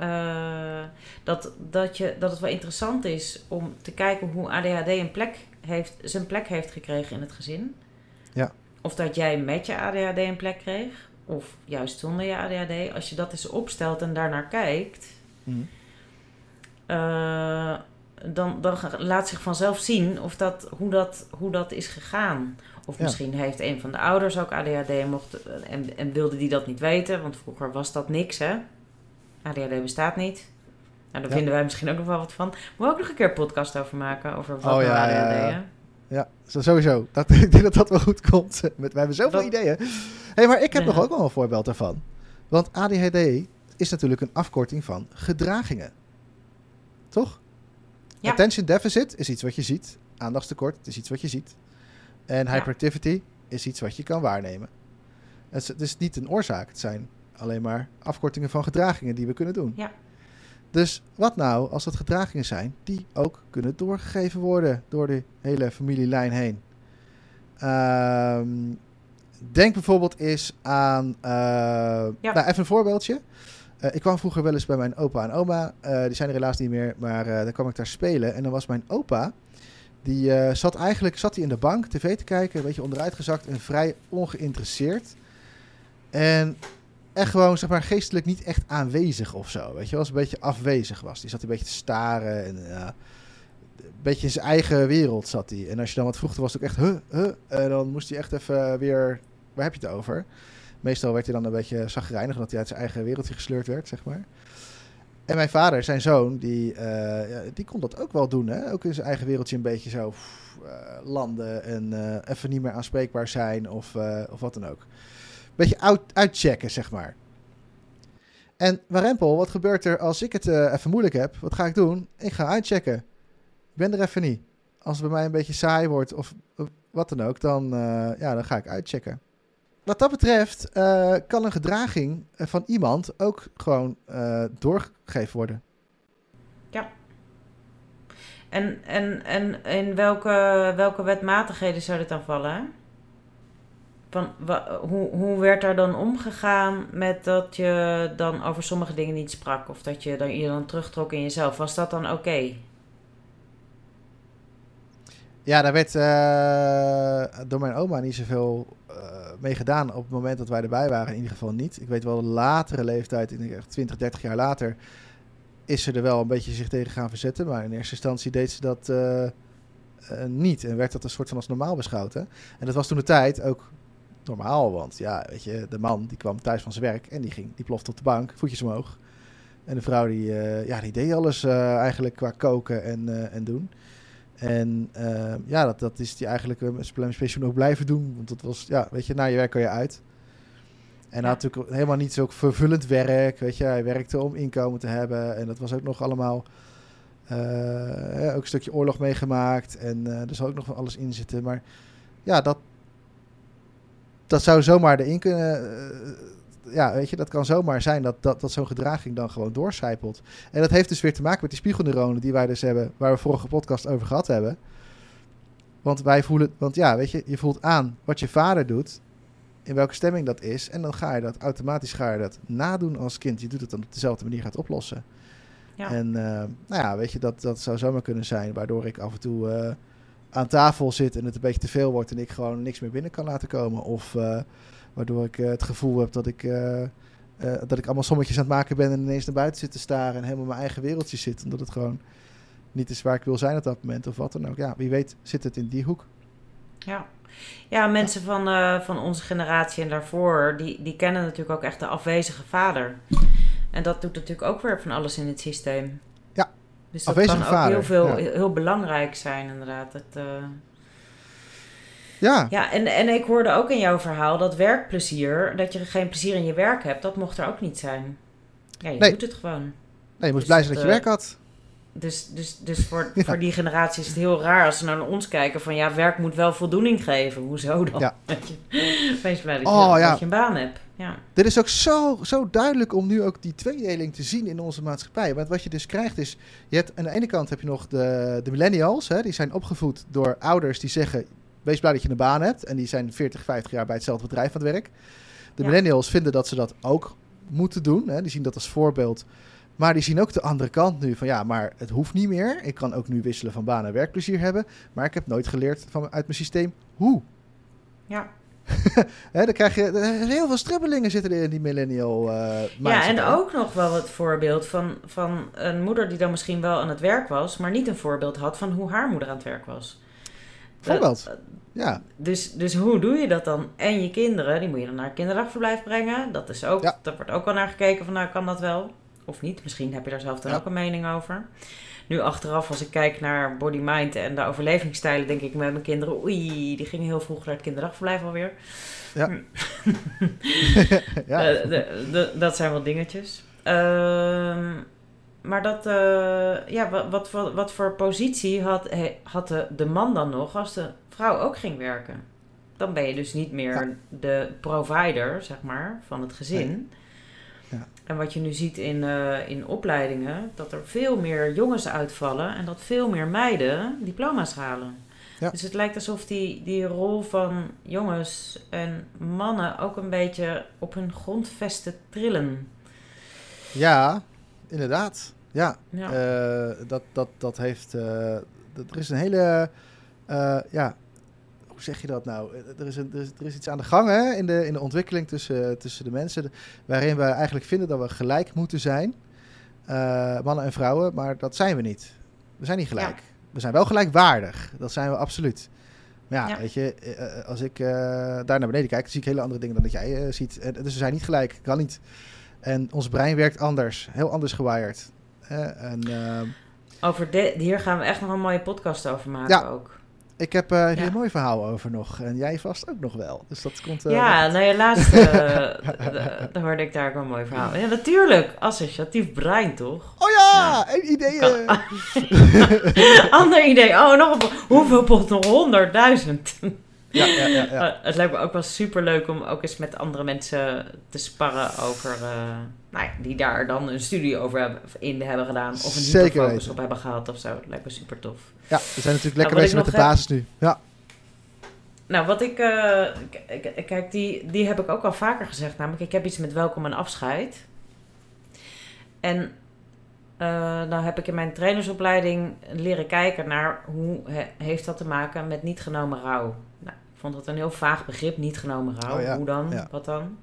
Speaker 1: uh, dat, dat, je, dat het wel interessant is om te kijken hoe ADHD een plek heeft, zijn plek heeft gekregen in het gezin.
Speaker 2: Ja.
Speaker 1: Of dat jij met je ADHD een plek kreeg, of juist zonder je ADHD. Als je dat eens opstelt en daarnaar kijkt, mm. Dan, dan laat zich vanzelf zien of dat, hoe, dat, hoe dat is gegaan. Of misschien heeft een van de ouders ook ADHD en, mocht, en, en wilde die dat niet weten, want vroeger was dat niks, hè? ADHD bestaat niet. Nou, daar vinden wij misschien ook nog wel wat van. Moeten we ook nog een keer een podcast over maken, over wat oh, ja, ADHD,
Speaker 2: ja. Ja, sowieso. Dat, <laughs> ik denk dat dat wel goed komt. <laughs> Met, we hebben zoveel ideeën. hey, maar ik heb nog ook wel een voorbeeld daarvan. Want ADHD is natuurlijk een afkorting van gedragingen. Toch? Attention deficit is iets wat je ziet. Aandachtstekort is iets wat je ziet. En hyperactivity is iets wat je kan waarnemen. Het is, niet een oorzaak. Het zijn alleen maar afkortingen van gedragingen die we kunnen doen.
Speaker 1: Ja.
Speaker 2: Dus wat nou als dat gedragingen zijn die ook kunnen doorgegeven worden door de hele familielijn heen? Ehm, denk bijvoorbeeld eens aan. Uh, ja. nou, even een voorbeeldje. Uh, ik kwam vroeger wel eens bij mijn opa en oma. Uh, die zijn er helaas niet meer, maar dan kwam ik daar spelen. En dan was mijn opa. Die zat eigenlijk zat hij in de bank tv te kijken, een beetje onderuitgezakt en vrij ongeïnteresseerd. En echt gewoon, zeg maar, geestelijk niet echt aanwezig of zo. Weet je wel, een beetje afwezig was. Die zat een beetje te staren en uh, een beetje in zijn eigen wereld zat hij. En als je dan wat vroeg, was het ook echt, huh, huh. Dan moest hij echt even weer, waar heb je het over? Meestal werd hij dan een beetje zagrijnig, omdat hij uit zijn eigen wereldje gesleurd werd, zeg maar. En mijn vader, zijn zoon, die, ja, die kon dat ook wel doen. Hè? Ook in zijn eigen wereldje een beetje zo uh, landen en even niet meer aanspreekbaar zijn of, of wat dan ook beetje uit, uitchecken, zeg maar. En Warempel, wat gebeurt er als ik het even moeilijk heb? Wat ga ik doen? Ik ga uitchecken. Ik ben er even niet. Als het bij mij een beetje saai wordt of wat dan ook, dan, ja, dan ga ik uitchecken. Wat dat betreft uh, kan een gedraging van iemand ook gewoon doorgegeven worden.
Speaker 1: Ja. En, en, en in welke, welke wetmatigheden zou dit dan vallen? Van, hoe, hoe werd daar dan omgegaan met dat je dan over sommige dingen niet sprak? Of dat je dan, je dan terugtrok in jezelf? Was dat dan oké?
Speaker 2: Ja, daar werd uh, door mijn oma niet zoveel uh, mee gedaan. Op het moment dat wij erbij waren, in ieder geval niet. Ik weet wel, latere leeftijd, denk 20, 30 jaar later, is ze er wel een beetje zich tegen gaan verzetten. Maar in eerste instantie deed ze dat uh, niet. En werd dat een soort van als normaal beschouwd. Hè? En dat was toen de tijd ook normaal. Want ja, weet je, de man die kwam thuis van zijn werk en die ging, die plofte op de bank, voetjes omhoog. En de vrouw die, uh, ja, die deed alles eigenlijk qua koken en, en doen. En ja, dat, dat is die eigenlijk met zijn pensioen ook blijven doen. Want dat was, ja, weet je, na je werk kan je uit. En hij had natuurlijk helemaal niet zo vervullend werk. Weet je, hij werkte om inkomen te hebben. En dat was ook nog allemaal. ook een stukje oorlog meegemaakt. En er zal ook nog van alles in zitten. Maar ja, dat, dat zou zomaar erin kunnen. Ja, weet je, dat kan zomaar zijn dat, dat, dat zo'n gedraging dan gewoon doorcijpelt. En dat heeft dus weer te maken met die spiegelneuronen die wij dus hebben, waar we vorige podcast over gehad hebben. Want wij voelen, want ja, weet je, je voelt aan wat je vader doet, in welke stemming dat is. En dan ga je dat automatisch ga je dat nadoen als kind. Je doet het dan op dezelfde manier gaat oplossen. Ja. En uh, nou ja, weet je, dat, dat zou zomaar kunnen zijn, waardoor ik af en toe. Uh, aan tafel zit en het een beetje te veel wordt en ik gewoon niks meer binnen kan laten komen. Of uh, waardoor ik uh, het gevoel heb dat ik, uh, dat ik allemaal sommetjes aan het maken ben en ineens naar buiten zit te staren en helemaal mijn eigen wereldje zit. Omdat het gewoon niet is waar ik wil zijn op dat moment of wat dan ook. Ja, wie weet zit het in die hoek.
Speaker 1: Ja, ja mensen van, van onze generatie en daarvoor, die, die kennen natuurlijk ook echt de afwezige vader. En dat doet natuurlijk ook weer van alles in het systeem. Dus dat kan ook heel, veel, heel belangrijk zijn, inderdaad. Uh...
Speaker 2: Ja.
Speaker 1: Ja, en, en ik hoorde ook in jouw verhaal dat werkplezier, dat je geen plezier in je werk hebt, dat mocht er ook niet zijn. Ja, je doet het gewoon.
Speaker 2: Nee, je moest dus blij zijn dat, je werk had.
Speaker 1: dus, dus, dus voor, <laughs> voor die generatie is het heel raar als ze naar ons kijken van ja, werk moet wel voldoening geven. Hoezo dan?
Speaker 2: Ja. <laughs>
Speaker 1: Weet je, Wees blij dat,
Speaker 2: Oh,
Speaker 1: je,
Speaker 2: ja.
Speaker 1: dat je een baan hebt. Ja.
Speaker 2: Dit is ook zo, zo duidelijk om nu ook die tweedeling te zien in onze maatschappij. Want wat je dus krijgt is, je hebt, aan de ene kant heb je nog de, de millennials, hè, die zijn opgevoed door ouders die zeggen, wees blij dat je een baan hebt. En die zijn 40, 50 jaar bij hetzelfde bedrijf aan het werk. De
Speaker 1: Ja.
Speaker 2: millennials vinden dat ze dat ook moeten doen. Hè, die zien dat als voorbeeld. Maar die zien ook de andere kant nu van ja, maar het hoeft niet meer. Ik kan ook nu wisselen van baan en werkplezier hebben. Maar ik heb nooit geleerd van, uit mijn systeem hoe.
Speaker 1: Ja. <laughs>
Speaker 2: Dan krijg je er- heel veel stribbelingen zitten er in die millennial. eh
Speaker 1: ja, en ook nog wel het voorbeeld van, van een moeder die dan misschien wel aan het werk was, maar niet een voorbeeld had van hoe haar moeder aan het werk was.
Speaker 2: Voorbeeld.
Speaker 1: Eh,
Speaker 2: Ja,
Speaker 1: Dus, dus hoe doe je dat dan? En je kinderen, die moet je dan naar een kinderdagverblijf brengen. Dat is ook,
Speaker 2: Ja.
Speaker 1: daar wordt ook wel naar gekeken van, nou kan dat wel? Of niet? Misschien heb je daar zelf dan
Speaker 2: Ja.
Speaker 1: ook een mening over. Nu achteraf, als ik kijk naar body mind en de overlevingsstijlen, denk ik met mijn kinderen, oei, die gingen heel vroeg naar het kinderdagverblijf alweer.
Speaker 2: ja. <laughs> ja. <laughs>
Speaker 1: Eh, de, de- dat zijn wel dingetjes. Ehm, maar dat, eh, ja, wat, wat, voor- wat voor positie had, had de, de man dan nog als de vrouw ook ging werken? Dan ben je dus niet meer
Speaker 2: Ja.
Speaker 1: de provider, zeg maar, van het gezin.
Speaker 2: Nee. Ja.
Speaker 1: En wat je nu ziet in, eh, in opleidingen, dat er veel meer jongens uitvallen en dat veel meer meiden diploma's halen.
Speaker 2: Ja.
Speaker 1: Dus het lijkt alsof die, die rol van jongens en mannen ook een beetje op hun grondvesten trillen.
Speaker 2: ja, inderdaad. Ja,
Speaker 1: Ja.
Speaker 2: Eh, dat, dat, dat heeft. eh, dat, er is een hele. eh, ja, hoe zeg je dat nou? Er is, een, er is, er is iets aan de gang hè, in, de, in de ontwikkeling tussen, tussen de mensen. Waarin we eigenlijk vinden dat we gelijk moeten zijn. mannen en vrouwen, maar dat zijn we niet. We zijn niet gelijk. We zijn wel gelijkwaardig. Dat zijn we absoluut. Maar ja,
Speaker 1: Ja.
Speaker 2: weet je, als ik daar naar beneden kijk, zie ik hele andere dingen dan dat jij ziet. En, dus we zijn niet gelijk, kan niet. En ons brein werkt anders, heel anders gewired. Eh, en ehm,
Speaker 1: Over de, hier gaan we echt nog een mooie podcast over maken
Speaker 2: Ja.
Speaker 1: ook.
Speaker 2: ik heb eh, hier
Speaker 1: Ja.
Speaker 2: een mooi verhaal over nog. En jij vast ook nog wel. Dus dat komt. eh,
Speaker 1: ja, nou ja, laatst <laughs> eh, hoorde ik daar ook een mooi verhaal. Ja, natuurlijk. Associatief brein, toch?
Speaker 2: Oh ja, een idee.
Speaker 1: Kan-. <laughs> Ander idee. Oh, nog een, hoeveel pot? Nog honderdduizend.
Speaker 2: Ja, ja, ja, ja.
Speaker 1: Het lijkt me ook wel super leuk om ook eens met andere mensen te sparren over. eh, nou ja, die daar dan een studie over hebben, in hebben gedaan. Of een
Speaker 2: Zeker weten.
Speaker 1: op hebben gehad of zo. Dat lijkt me super tof.
Speaker 2: ja, we zijn natuurlijk lekker
Speaker 1: wat
Speaker 2: bezig met de
Speaker 1: heb-
Speaker 2: basis nu. Ja,
Speaker 1: Nou, wat ik. eh, kijk, die, die heb ik ook al vaker gezegd. Namelijk, ik heb iets met welkom en afscheid. En eh nou heb ik in mijn trainersopleiding leren kijken naar hoe he- heeft dat te maken met niet genomen rouw. Ik vond dat een heel vaag begrip, niet genomen rouw.
Speaker 2: Oh ja,
Speaker 1: Hoe dan?
Speaker 2: ja.
Speaker 1: Wat dan?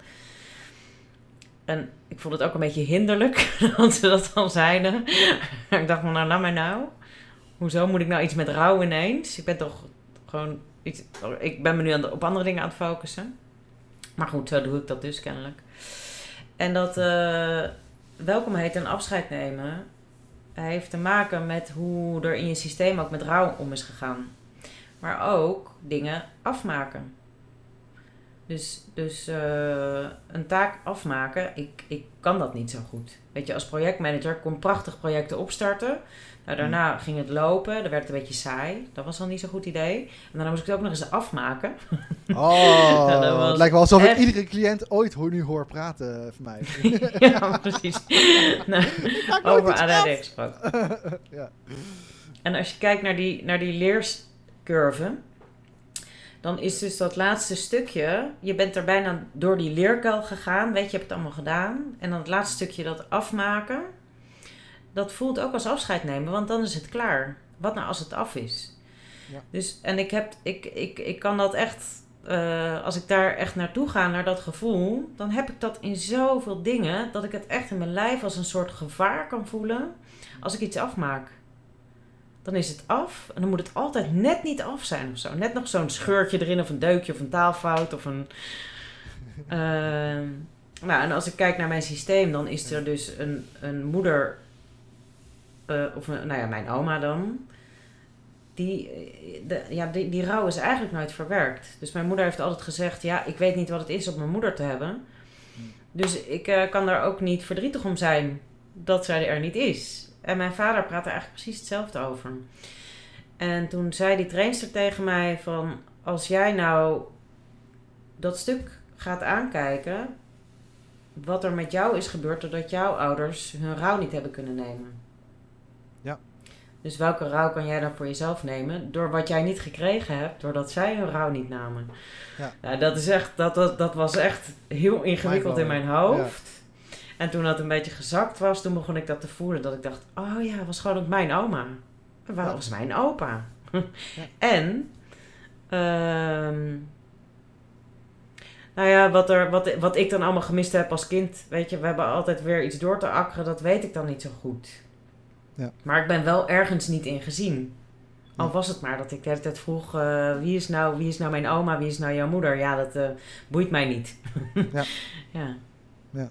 Speaker 1: En ik vond het ook een beetje hinderlijk <laughs> dat ze dat al zeiden. ik dacht, nou, laat mij nou. Hoezo moet ik nou iets met rouw ineens? Ik ben toch gewoon iets, ik ben me nu aan de- op andere dingen aan het focussen. Maar goed, zo doe ik dat dus kennelijk. En dat eh welkom heet en afscheid nemen heeft te maken met hoe er in je systeem ook met rouw om is gegaan. Maar ook dingen afmaken. Dus, dus eh, een taak afmaken, ik, ik kan dat niet zo goed. Weet je, als projectmanager kon prachtig projecten opstarten. Nou, daarna ging het lopen, dan werd het een beetje saai. Dat was dan niet zo'n goed idee. En daarna moest ik het ook nog eens afmaken.
Speaker 2: Oh, <laughs> het lijkt wel alsof ik iedere cliënt ooit nu hoor praten eh, van mij. <laughs>
Speaker 1: ja, precies. <laughs> nou, over ADHD gesproken.
Speaker 2: ja.
Speaker 1: En als je kijkt naar die, naar die leercurve, dan is dus dat laatste stukje, je bent er bijna door die leerkuil gegaan, weet je, je hebt het allemaal gedaan. En dan het laatste stukje, dat afmaken, dat voelt ook als afscheid nemen, want dan is het klaar. Wat nou als het af is?
Speaker 2: Ja.
Speaker 1: Dus, en ik, heb, ik, ik, ik kan dat echt, eh, als ik daar echt naartoe ga, naar dat gevoel, dan heb ik dat in zoveel dingen, dat ik het echt in mijn lijf als een soort gevaar kan voelen als ik iets afmaak. Dan is het af en dan moet het altijd net niet af zijn of zo. Net nog zo'n scheurtje erin of een deukje of een taalfout of een... <laughs> Ehm, nou, en als ik kijk naar mijn systeem, dan is er dus een, een moeder, eh, of een, nou ja, mijn oma dan. Die, eh, de, ja, die, die rouw is eigenlijk nooit verwerkt. Dus mijn moeder heeft altijd gezegd: Ja, ik weet niet wat het is om mijn moeder te hebben. Dus ik eh, kan daar ook niet verdrietig om zijn dat zij er niet is. En mijn vader praat er eigenlijk precies hetzelfde over. En toen zei die trainster tegen mij van... Als jij nou dat stuk gaat aankijken... Wat er met jou is gebeurd doordat jouw ouders hun rouw niet hebben kunnen nemen.
Speaker 2: Ja.
Speaker 1: Dus welke rouw kan jij dan voor jezelf nemen? Door wat jij niet gekregen hebt, doordat zij hun rouw niet namen.
Speaker 2: Ja.
Speaker 1: Nou, dat, is echt, dat, dat, dat was echt heel ingewikkeld in mijn hoofd. En toen dat een beetje gezakt was, toen begon ik dat te voelen. Dat ik dacht, oh ja, was gewoon ook mijn oma. Het
Speaker 2: Ja.
Speaker 1: was mijn opa. <laughs> En, ehm, nou ja, wat, er, wat, wat ik dan allemaal gemist heb als kind. Weet je, we hebben altijd weer iets door te akkeren. Dat weet ik dan niet zo goed.
Speaker 2: Ja.
Speaker 1: Maar ik ben wel ergens niet in gezien. Al was het maar dat ik de hele tijd vroeg... eh, wie, is nou, wie is nou mijn oma, wie is nou jouw moeder? Ja, dat eh, boeit mij niet.
Speaker 2: Ja. <laughs>
Speaker 1: ja.
Speaker 2: Ja.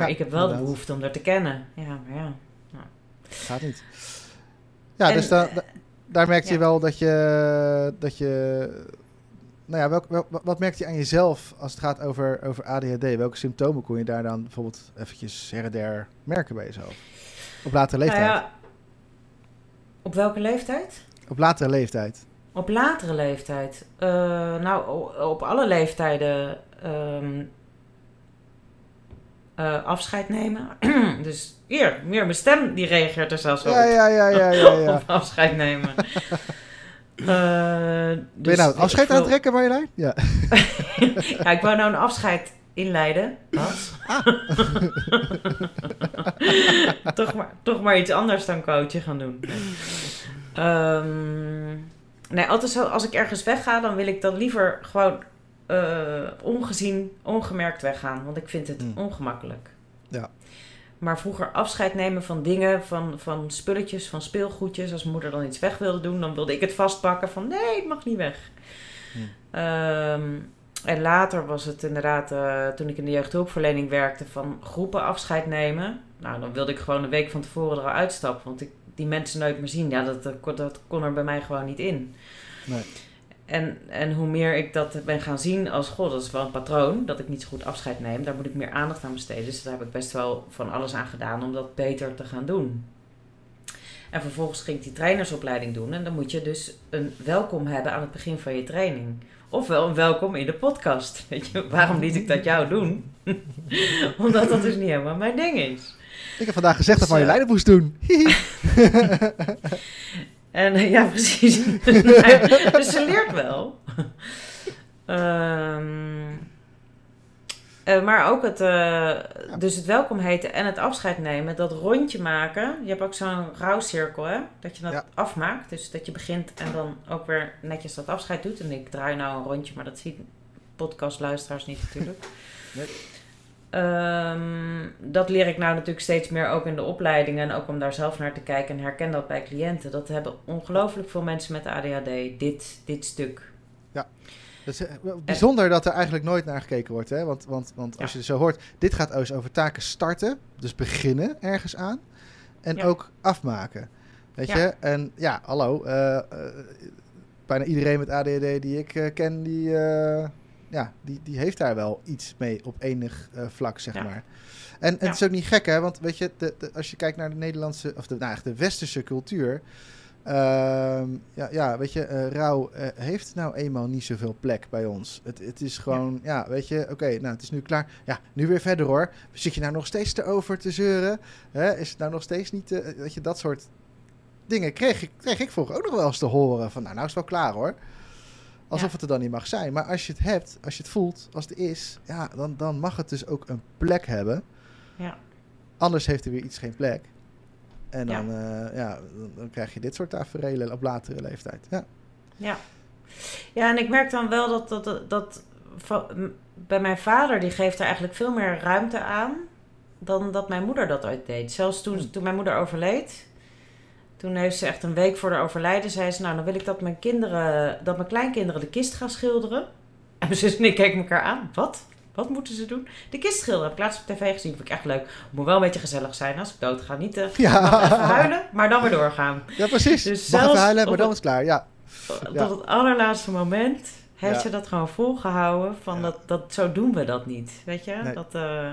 Speaker 1: Maar
Speaker 2: Ja,
Speaker 1: ik heb wel de behoefte om er te kennen. Ja, maar ja.
Speaker 2: Gaat niet. Ja,
Speaker 1: En,
Speaker 2: dus da- da- daar merkte je wel dat je, dat je... Nou ja, welk, wel- wat merkte je aan jezelf als het gaat over, over ADHD? Welke symptomen kon je daar dan bijvoorbeeld eventjes her en der merken bij jezelf? Op latere leeftijd.
Speaker 1: Nou ja, op welke leeftijd?
Speaker 2: Op latere leeftijd.
Speaker 1: Op latere leeftijd. Eh, nou, op alle leeftijden ehm, eh, afscheid nemen. <clears throat> dus hier, meer mijn stem, die reageert er zelfs wel
Speaker 2: Ja,
Speaker 1: op.
Speaker 2: ja, ja, ja, ja. ja. <laughs>
Speaker 1: Op afscheid nemen. <laughs>
Speaker 2: Ben
Speaker 1: dus
Speaker 2: je nou het afscheid
Speaker 1: wil-
Speaker 2: trekken, Marjolein? Ja. <laughs>
Speaker 1: Ja, ik wou nou een afscheid inleiden.
Speaker 2: Ah.
Speaker 1: toch, maar, toch maar iets anders dan coachen gaan doen. Nee, Ehm, nee altijd zo, als ik ergens wegga, dan wil ik dan liever gewoon eh, ongezien, ongemerkt weggaan. Want ik vind het
Speaker 2: Hmm.
Speaker 1: ongemakkelijk.
Speaker 2: Ja.
Speaker 1: Maar vroeger afscheid nemen van dingen, van, van spulletjes, van speelgoedjes. Als moeder dan iets weg wilde doen, dan wilde ik het vastpakken van nee, het mag niet weg.
Speaker 2: Hmm.
Speaker 1: Ehm, en later was het inderdaad, eh, toen ik in de jeugdhulpverlening werkte, van groepen afscheid nemen. Nou, dan wilde ik gewoon een week van tevoren er al uitstappen, want ik die mensen nooit meer zien. Ja, dat, dat, kon- dat kon er bij mij gewoon niet in.
Speaker 2: Nee.
Speaker 1: En, en hoe meer ik dat ben gaan zien als, god, dat is wel een patroon, dat ik niet zo goed afscheid neem. Daar moet ik meer aandacht aan besteden. Dus daar heb ik best wel van alles aan gedaan om dat beter te gaan doen. En vervolgens ging ik die trainersopleiding doen. En dan moet je dus een welkom hebben aan het begin van je training. Ofwel een welkom in de podcast. <laughs> Weet je, waarom liet ik dat jou doen? <laughs> Omdat dat dus niet helemaal mijn ding is.
Speaker 2: Ik heb vandaag gezegd dat. Marjolein het moest doen. <laughs>
Speaker 1: En <laughs> ja, precies. Dus ze leert wel. Ehm, eh, maar ook het, eh, dus het welkom heten en het afscheid nemen, dat rondje maken. Je hebt ook zo'n rouwcirkel, hè? Dat je dat
Speaker 2: Ja.
Speaker 1: afmaakt. Dus dat je begint en dan ook weer netjes dat afscheid doet. En ik draai nou een rondje, maar dat zien podcastluisteraars niet natuurlijk.
Speaker 2: Nee.
Speaker 1: Ehm, dat leer ik nou natuurlijk steeds meer ook in de opleidingen. En ook om daar zelf naar te kijken en herken dat bij cliënten. Dat hebben ongelooflijk veel mensen met ADHD, dit, dit stuk.
Speaker 2: Het is eh, wel bijzonder dat er eigenlijk nooit naar gekeken wordt. Hè? Want, want, want als
Speaker 1: Ja.
Speaker 2: je zo hoort, dit gaat dus over taken starten. Dus beginnen ergens aan. En
Speaker 1: Ja.
Speaker 2: ook afmaken. Weet
Speaker 1: Ja.
Speaker 2: je? En ja, hallo. eh, eh, bijna iedereen met ADHD die ik eh, ken, die, eh, ja, die, die heeft daar wel iets mee op enig eh, vlak, zeg
Speaker 1: Ja.
Speaker 2: maar. En, en
Speaker 1: Ja.
Speaker 2: het is ook niet gek, hè? Want weet je, de, de- als je kijkt naar de Nederlandse, of de, nou, de westerse cultuur. ehm, ja, ja, weet je, eh, rouw eh, heeft nou eenmaal niet zoveel plek bij ons. Het, het is gewoon, ja, weet je, oké, nou, het is nu klaar. Ja, nu weer verder hoor. Zit je nou nog steeds erover te zeuren? Hè? Is het nou nog steeds niet, weet je, dat soort dingen kreeg ik, kreeg ik vroeger ook nog wel eens te horen. Van, nou, nou is het wel klaar hoor. Alsof
Speaker 1: Ja.
Speaker 2: het er dan niet mag zijn. Maar als je het hebt, als je het voelt, als het is, ja, dan, dan mag het dus ook een plek hebben.
Speaker 1: Ja.
Speaker 2: Anders heeft er weer iets geen plek. En
Speaker 1: Ja.
Speaker 2: dan, eh, ja, dan, dan krijg je dit soort tafereelen op latere leeftijd. Ja.
Speaker 1: Ja. Ja, en ik merk dan wel dat, dat, dat, bij mijn vader, die geeft er eigenlijk veel meer ruimte aan dan dat mijn moeder dat ooit deed. Zelfs toen,
Speaker 2: Hmm.
Speaker 1: toen mijn moeder overleed, toen heeft ze echt een week voor haar overlijden, zei ze, nou dan wil ik dat mijn kinderen, dat mijn kleinkinderen de kist gaan schilderen. En mijn zus en ik keken elkaar aan. Wat? Wat moeten ze doen? De kist schilderen. Heb ik laatst op tv gezien. Vind ik echt leuk. Moet wel een beetje gezellig zijn als ik dood ga. Niet te
Speaker 2: Ja.
Speaker 1: even huilen, maar dan weer doorgaan.
Speaker 2: ja, precies.
Speaker 1: Dus
Speaker 2: mag
Speaker 1: zelfs
Speaker 2: huilen, maar dan is het klaar. Ja.
Speaker 1: tot
Speaker 2: Ja.
Speaker 1: het allerlaatste moment heeft
Speaker 2: Ja.
Speaker 1: ze dat gewoon volgehouden. Van dat, dat, zo doen we dat niet. Weet je?
Speaker 2: Nee.
Speaker 1: Dat, eh,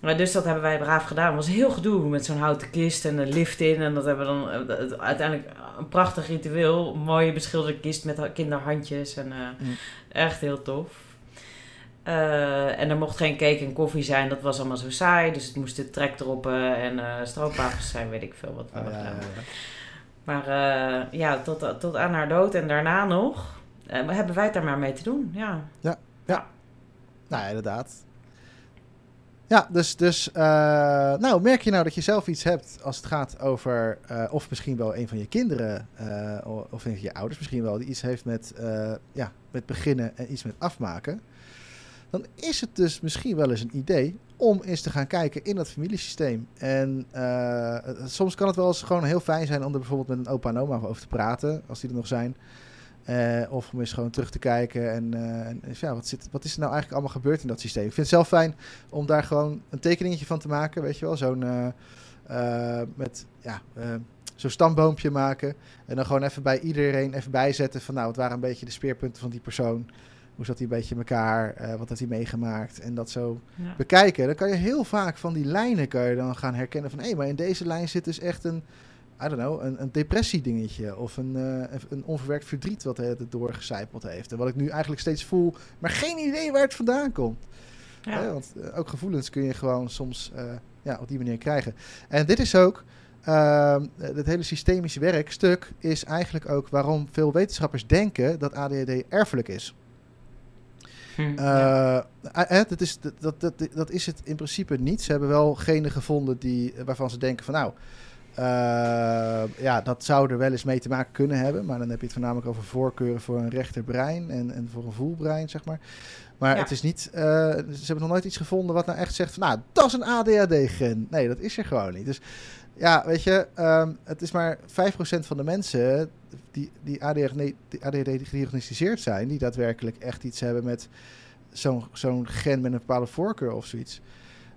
Speaker 1: Maar dus dat hebben wij braaf gedaan. Het was heel gedoe met zo'n houten kist en een lift in. En dat hebben we dan eh, uiteindelijk een prachtig ritueel. Een mooie beschilderde kist met kinderhandjes. En eh,
Speaker 2: Mm.
Speaker 1: echt heel tof. Eh, en er mocht geen cake en koffie zijn. Dat was allemaal zo saai. Dus het moesten trekdroppen en eh stroopwafels zijn. Weet ik veel wat we
Speaker 2: Oh,
Speaker 1: hebben
Speaker 2: ja, ja, ja.
Speaker 1: Maar ja, tot, tot aan haar dood en daarna nog... hebben wij het daar maar mee te doen. Ja.
Speaker 2: Nou, inderdaad. Ja, dus, dus eh, nou, merk je nou dat je zelf iets hebt als het gaat over, eh, of misschien wel een van je kinderen, eh, of een van je ouders misschien wel, die iets heeft met, ja, met beginnen en iets met afmaken. Dan is het dus misschien wel eens een idee om eens te gaan kijken in dat familiesysteem. En soms kan het wel eens gewoon heel fijn zijn om er bijvoorbeeld met een opa en oma over te praten, als die er nog zijn. Eh, of om eens gewoon terug te kijken en, eh, en ja, wat, zit, wat is er nou eigenlijk allemaal gebeurd in dat systeem? Ik vind het zelf fijn om daar gewoon een tekeningetje van te maken, weet je wel. Zo'n eh, met ja, zo'n stamboompje maken. En dan gewoon even bij iedereen even bijzetten van nou, wat waren een beetje de speerpunten van die persoon. Hoe zat hij een beetje in elkaar? Wat heeft hij meegemaakt? En dat zo
Speaker 1: Ja.
Speaker 2: bekijken. Dan kan je heel vaak van die lijnen kan je dan gaan herkennen van... hé, maar in deze lijn zit dus echt een... I don't know, een, een depressiedingetje of een, eh, een onverwerkt verdriet wat het doorgecijpeld heeft. En wat ik nu eigenlijk steeds voel, maar geen idee waar het vandaan komt.
Speaker 1: Ja.
Speaker 2: Hè, want eh, ook gevoelens kun je gewoon soms eh, ja, op die manier krijgen. En dit is ook, ehm, het hele systemische werkstuk is eigenlijk ook waarom veel wetenschappers denken dat ADHD erfelijk is.
Speaker 1: Hm, ja.
Speaker 2: Eh, eh, dat, is, dat, dat, dat is het in principe niet. Ze hebben wel genen gevonden die, waarvan ze denken van nou, eh, ja, dat zou er wel eens mee te maken kunnen hebben. Maar dan heb je het voornamelijk over voorkeuren voor een rechterbrein en, en voor een voelbrein, zeg maar. Maar
Speaker 1: Ja.
Speaker 2: het is niet, eh, ze hebben nog nooit iets gevonden wat nou echt zegt van nou, dat is een ADHD-gen. Nee, dat is er gewoon niet. Dus ja, weet je, ehm, het is maar 5% van de mensen die, die ADHD, die ADHD gediagnosticeerd zijn, die daadwerkelijk echt iets hebben met zo'n zo'n gen met een bepaalde voorkeur of zoiets.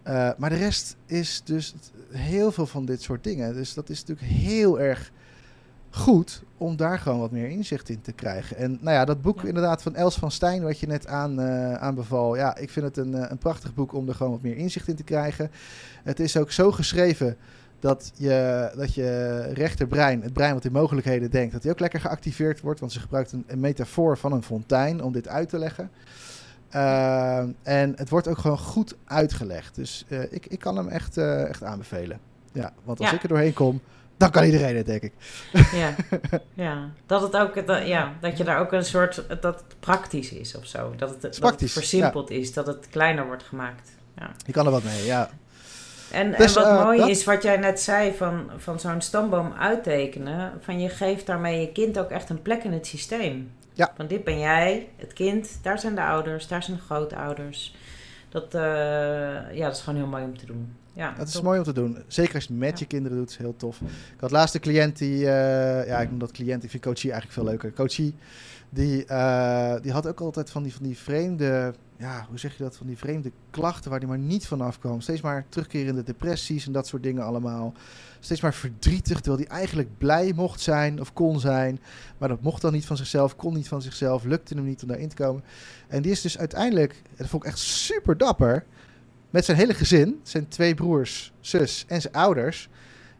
Speaker 2: Eh, maar de rest is dus heel veel van dit soort dingen. Dus dat is natuurlijk heel erg goed om daar gewoon wat meer inzicht in te krijgen. En nou ja, dat boek
Speaker 1: Ja.
Speaker 2: inderdaad van Els van Stijn, wat je net aan, eh, aanbeval. Ja, ik vind het een, eh, een prachtig boek om er gewoon wat meer inzicht in te krijgen. Het is ook zo geschreven dat je, dat je rechterbrein, het brein wat in mogelijkheden denkt, dat die ook lekker geactiveerd wordt. Want ze gebruikt een, een metafoor van een fontein om dit uit te leggen. Uh, en het wordt ook gewoon goed uitgelegd. Dus uh, ik, ik kan hem echt, uh, echt aanbevelen. Ja, want als
Speaker 1: Ja.
Speaker 2: ik er doorheen kom, dan kan iedereen het, denk ik.
Speaker 1: Ja, <laughs> ja. Dat, het ook, dat, ja, dat je daar ook een soort, dat het praktisch is of zo. Dat het, dat het versimpeld is, dat het kleiner wordt gemaakt. Ja.
Speaker 2: Je kan er wat mee, ja.
Speaker 1: En,
Speaker 2: Dus,
Speaker 1: en wat
Speaker 2: eh,
Speaker 1: mooi
Speaker 2: dat-
Speaker 1: is, wat jij net zei van, van zo'n stamboom uittekenen, van je geeft daarmee je kind ook echt een plek in het systeem.
Speaker 2: Ja.
Speaker 1: Van dit ben jij, het kind, daar zijn de ouders, daar zijn de grootouders. Dat, eh, ja, dat is gewoon heel mooi om te doen. Ja,
Speaker 2: Het is mooi om te doen. Zeker als je het met
Speaker 1: Ja.
Speaker 2: je kinderen doet, is heel tof. Ik had laatst een cliënt die, eh, ja, ik noem dat cliënt, ik vind coachie eigenlijk veel leuker. Coachie, die, eh, die had ook altijd van die, van die vreemde, ja, hoe zeg je dat, van die vreemde klachten waar die maar niet vanaf kwam. Steeds maar terugkerende depressies en dat soort dingen allemaal. Steeds maar verdrietig, terwijl die eigenlijk blij mocht zijn of kon zijn. Maar dat mocht dan niet van zichzelf, kon niet van zichzelf, lukte hem niet om daarin te komen. En die is dus uiteindelijk, dat vond ik echt super dapper, met zijn hele gezin, zijn twee broers, zus en zijn ouders,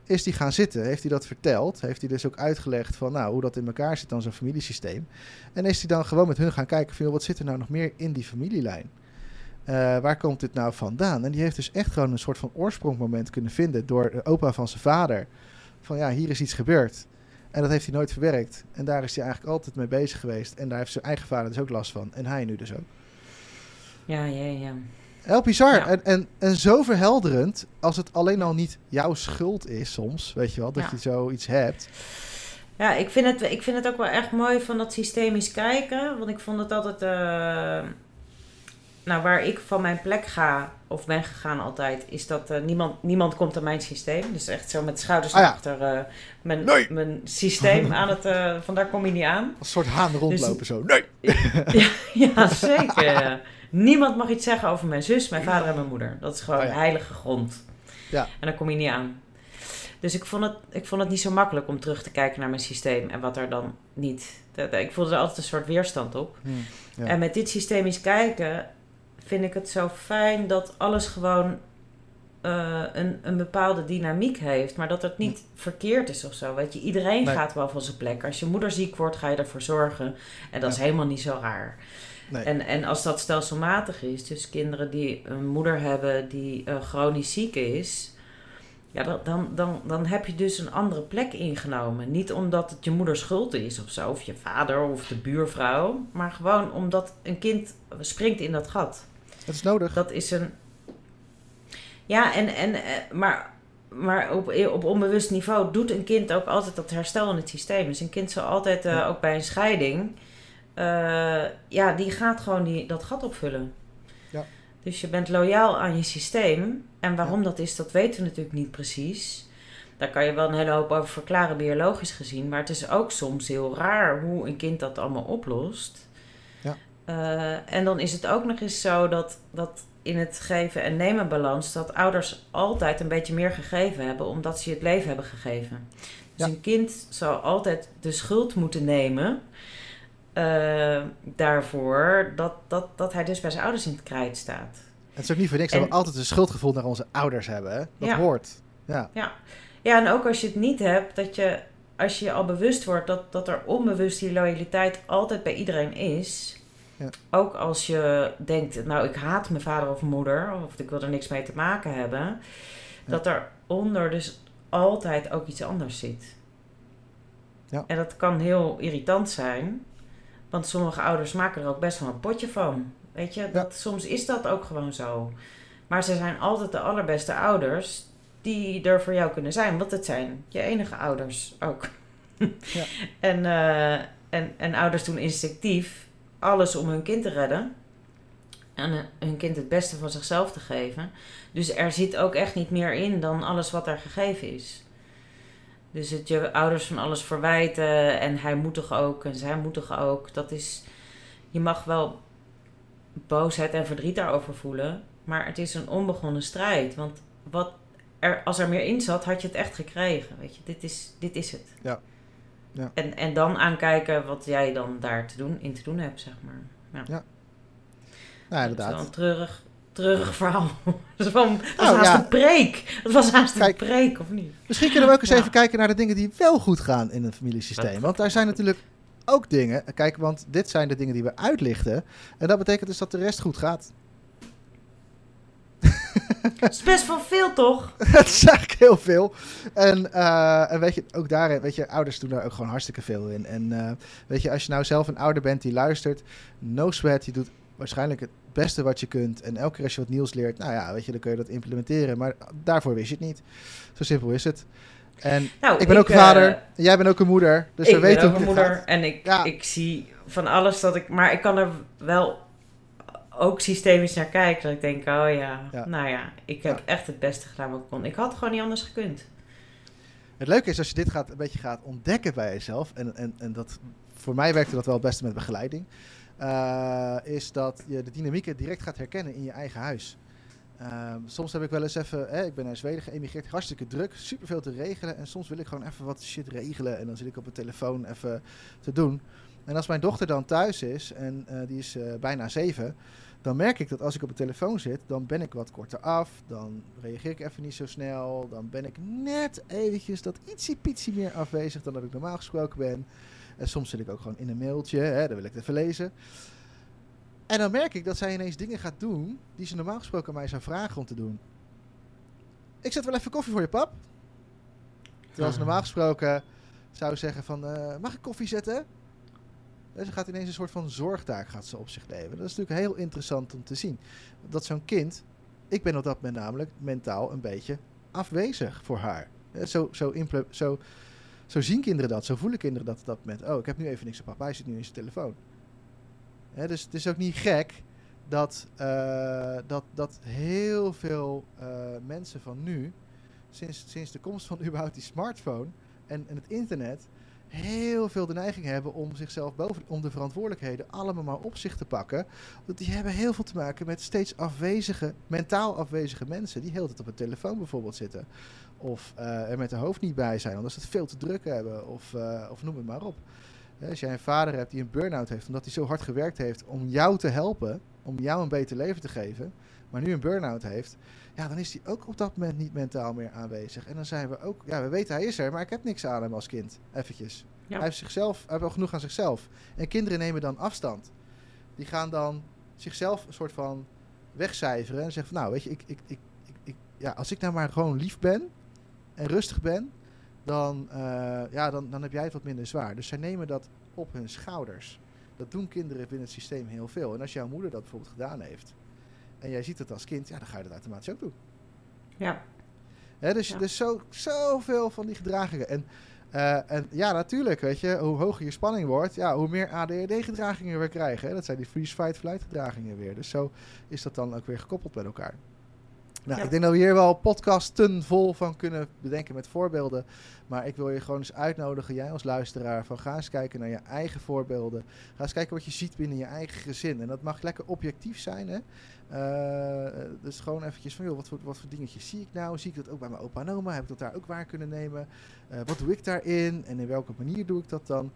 Speaker 2: is die gaan zitten. Heeft hij dat verteld? Heeft hij dus ook uitgelegd van nou, hoe dat in elkaar zit dan zo'n familiesysteem. En is hij dan gewoon met hun gaan kijken van wat zit er nou nog meer in die familielijn? Eh, waar komt dit nou vandaan? En die heeft dus echt gewoon een soort van oorsprongmoment kunnen vinden door de opa van zijn vader. Van ja, hier is iets gebeurd. En dat heeft hij nooit verwerkt. En daar is hij eigenlijk altijd mee bezig geweest. En daar heeft zijn eigen vader dus ook last van. En hij nu dus ook.
Speaker 1: Ja, ja, ja.
Speaker 2: Heel bizar.
Speaker 1: Ja.
Speaker 2: En, en, en zo verhelderend als het alleen al niet jouw schuld is soms. Weet je wel, dat
Speaker 1: Ja.
Speaker 2: je zoiets hebt.
Speaker 1: Ja, ik vind, het, ik vind het ook wel echt mooi van dat systemisch kijken. Want ik vond het altijd... eh, nou, waar ik van mijn plek ga, of ben gegaan altijd... is dat eh, niemand, niemand komt aan mijn systeem. Dus echt zo met schouders
Speaker 2: Ah, ja.
Speaker 1: achter eh, mijn,
Speaker 2: Nee.
Speaker 1: mijn systeem <laughs> aan het... eh van daar kom je niet aan.
Speaker 2: Als een soort haan rondlopen
Speaker 1: Dus- <laughs>
Speaker 2: zo. Nee!
Speaker 1: ja, ja, zeker. <laughs> Niemand mag iets zeggen over mijn zus, mijn vader en mijn moeder. Dat is gewoon
Speaker 2: Oh ja.
Speaker 1: heilige grond.
Speaker 2: Ja.
Speaker 1: En daar kom je niet aan. Dus ik vond, het, ik vond het niet zo makkelijk om terug te kijken naar mijn systeem en wat er dan niet. Ik voelde er altijd een soort weerstand op.
Speaker 2: Hm, ja.
Speaker 1: En met dit systemisch kijken vind ik het zo fijn dat alles gewoon eh, een, een bepaalde dynamiek heeft, maar dat het niet verkeerd is of zo. Weet je, iedereen
Speaker 2: Nee.
Speaker 1: gaat wel van zijn plek. Als je moeder ziek wordt, ga je ervoor zorgen. En dat is helemaal niet zo raar.
Speaker 2: Nee.
Speaker 1: En, en als dat stelselmatig is, dus kinderen die een moeder hebben die eh, chronisch ziek is, ja, dan, dan, dan, dan heb je dus een andere plek ingenomen. Niet omdat het je moeders schuld is of zo, of je vader of de buurvrouw, maar gewoon omdat een kind springt in dat gat.
Speaker 2: Het is nodig.
Speaker 1: Dat is een. Ja, en, en, eh, maar, maar op, op onbewust niveau doet een kind ook altijd dat herstel in het systeem. Dus een kind zal altijd, eh,
Speaker 2: Ja.
Speaker 1: ook bij een scheiding, eh, ja, die gaat gewoon die, dat gat opvullen.
Speaker 2: Ja.
Speaker 1: Dus je bent loyaal aan je systeem. En waarom dat is, dat weten we natuurlijk niet precies. Daar kan je wel een hele hoop over verklaren, biologisch gezien. Maar het is ook soms heel raar hoe een kind dat allemaal oplost.
Speaker 2: Ja.
Speaker 1: Eh, en dan is het ook nog eens zo dat, dat in het geven en nemen balans... dat ouders altijd een beetje meer gegeven hebben... omdat ze je het leven hebben gegeven. Dus
Speaker 2: Ja.
Speaker 1: een kind zal altijd de schuld moeten nemen... eh, daarvoor dat, dat, dat hij dus bij zijn ouders in het krijt staat.
Speaker 2: Het is ook niet voor niks
Speaker 1: En-
Speaker 2: dat we altijd een schuldgevoel naar onze ouders hebben. Hè? Dat
Speaker 1: Ja.
Speaker 2: hoort. Ja.
Speaker 1: Ja, en ook als je het niet hebt, dat je, als je je al bewust wordt dat, dat er onbewust die loyaliteit altijd bij iedereen is.
Speaker 2: Ja.
Speaker 1: Ook als je denkt, nou ik haat mijn vader of moeder, of ik wil er niks mee te maken hebben. Dat er onder dus altijd ook iets anders zit.
Speaker 2: Ja.
Speaker 1: En dat kan heel irritant zijn, want sommige ouders maken er ook best wel een potje van. Weet je, dat, soms is dat ook gewoon zo. Maar ze zijn altijd de allerbeste ouders die er voor jou kunnen zijn. Want het zijn je enige ouders ook.
Speaker 2: Ja. <laughs>
Speaker 1: en, eh, en, en ouders doen instinctief alles om hun kind te redden. En eh, hun kind het beste van zichzelf te geven. Dus er zit ook echt niet meer in dan alles wat er gegeven is. Dus het je ouders van alles verwijten en hij moet toch ook en zij moet toch ook. Dat is, je mag wel boosheid en verdriet daarover voelen. Maar het is een onbegonnen strijd. Want wat er, als er meer in zat, had je het echt gekregen. Weet je, dit is, dit is het.
Speaker 2: Ja. Ja.
Speaker 1: En, en dan aankijken wat jij dan daar te doen, in te doen hebt, zeg maar.
Speaker 2: Nou,
Speaker 1: Dat is wel
Speaker 2: inderdaad.
Speaker 1: een treurig, treurig verhaal. <laughs> dat, was
Speaker 2: Nou,
Speaker 1: haast
Speaker 2: ja.
Speaker 1: een preek. Dat was haast
Speaker 2: Kijk.
Speaker 1: een preek, of niet?
Speaker 2: Misschien kunnen we ook eens
Speaker 1: Ja.
Speaker 2: even kijken naar de dingen die wel goed gaan in een familiesysteem. Want daar zijn natuurlijk ook dingen. Kijk, want dit zijn de dingen die we uitlichten. En dat betekent dus dat de rest goed gaat.
Speaker 1: Het is best wel veel, toch? <laughs>
Speaker 2: Het is eigenlijk heel veel. En, eh, en weet je, ook daarin, weet je, ouders doen daar ook gewoon hartstikke veel in. En eh, weet je, als je nou zelf een ouder bent die luistert, no sweat, je doet waarschijnlijk het beste wat je kunt. En elke keer als je wat nieuws leert, nou ja, weet je, dan kun je dat implementeren. Maar daarvoor wist je het niet. Zo simpel is het. En
Speaker 1: Nou,
Speaker 2: ik ben ook een
Speaker 1: eh,
Speaker 2: vader, en jij bent ook een moeder. Dus we
Speaker 1: ik
Speaker 2: weten
Speaker 1: ook
Speaker 2: hoe
Speaker 1: een moeder
Speaker 2: gaat.
Speaker 1: en ik,
Speaker 2: Ja.
Speaker 1: ik zie van alles dat ik... Maar ik kan er wel ook systemisch naar kijken. Dat ik denk, oh ja,
Speaker 2: Ja.
Speaker 1: nou ja, ik heb
Speaker 2: Ja.
Speaker 1: echt het beste gedaan wat ik kon. Ik had gewoon niet anders gekund.
Speaker 2: Het leuke is als je dit gaat, een beetje gaat ontdekken bij jezelf. En, en, en dat, voor mij werkte dat wel het beste met begeleiding. Eh, is dat je de dynamieken direct gaat herkennen in je eigen huis. Ehm, soms heb ik wel eens even, hè, ik ben naar Zweden geëmigreerd, hartstikke druk, superveel te regelen. En soms wil ik gewoon even wat shit regelen. En dan zit ik op mijn telefoon even te doen. En als mijn dochter dan thuis is, en eh, die is eh, bijna zeven, dan merk ik dat als ik op de telefoon zit, dan ben ik wat korter af. Dan reageer ik even niet zo snel. Dan ben ik net eventjes dat ietsie pietsie meer afwezig dan dat ik normaal gesproken ben. En soms zit ik ook gewoon in een mailtje, hè, dan wil ik het even lezen. En dan merk ik dat zij ineens dingen gaat doen die ze normaal gesproken aan mij zou vragen om te doen. Ik zet wel even koffie voor je pap. Terwijl ze
Speaker 1: Ah.
Speaker 2: normaal gesproken zou zeggen van, eh, mag ik koffie zetten? En ze gaat ineens een soort van zorgtaak gaat ze op zich nemen. Dat is natuurlijk heel interessant om te zien. Dat zo'n kind, ik ben op dat moment namelijk mentaal een beetje afwezig voor haar. Zo, zo, zo, zo zien kinderen dat, zo voelen kinderen dat op dat moment. Oh, ik heb nu even niks op papa, hij zit nu in zijn telefoon. Hè, dus het is ook niet gek dat, eh, dat, dat heel veel eh, mensen van nu, sinds, sinds de komst van <laughs> überhaupt die smartphone en, en het internet, heel veel de neiging hebben om zichzelf boven, om de verantwoordelijkheden allemaal maar op zich te pakken. Want die hebben heel veel te maken met steeds afwezige, mentaal afwezige mensen die heel de tijd op een telefoon bijvoorbeeld zitten. Of eh, er met hun hoofd niet bij zijn, omdat ze het veel te druk hebben. Of, eh, of noem het maar op. Als jij een vader hebt die een burn-out heeft, omdat hij zo hard gewerkt heeft om jou te helpen, om jou een beter leven te geven, maar nu een burn-out heeft, ja, dan is hij ook op dat moment niet mentaal meer aanwezig. En dan zijn we ook, ja, we weten hij is er, maar ik heb niks aan hem als kind, eventjes.
Speaker 1: Ja.
Speaker 2: Hij heeft zichzelf, hij heeft wel genoeg aan zichzelf. En kinderen nemen dan afstand. Die gaan dan zichzelf een soort van wegcijferen en zeggen van, nou, weet je, ik, ik, ik, ik, ik- ja, als ik nou maar gewoon lief ben en rustig ben, dan, eh, ja, dan, dan heb jij het wat minder zwaar. Dus zij nemen dat op hun schouders. Dat doen kinderen binnen het systeem heel veel. En als jouw moeder dat bijvoorbeeld gedaan heeft, en jij ziet het als kind, ja, dan ga je dat automatisch ook doen.
Speaker 1: Ja.
Speaker 2: Hè, dus
Speaker 1: Ja.
Speaker 2: dus zo, zoveel van die gedragingen. En, eh, en ja, natuurlijk, weet je, hoe hoger je spanning wordt, ja, hoe meer ADHD-gedragingen we krijgen. Hè? Dat zijn die freeze-fight-flight gedragingen weer. Dus zo is dat dan ook weer gekoppeld met elkaar. Nou,
Speaker 1: Ja.
Speaker 2: ik denk dat we hier wel podcasten vol van kunnen bedenken met voorbeelden. Maar ik wil je gewoon eens uitnodigen, jij als luisteraar, van ga eens kijken naar je eigen voorbeelden. Ga eens kijken wat je ziet binnen je eigen gezin. En dat mag lekker objectief zijn, hè. Eh, dus gewoon eventjes van, joh, wat voor, wat voor dingetjes zie ik nou? Zie ik dat ook bij mijn opa en oma? Heb ik dat daar ook waar kunnen nemen? Eh, wat doe ik daarin? En in welke manier doe ik dat dan?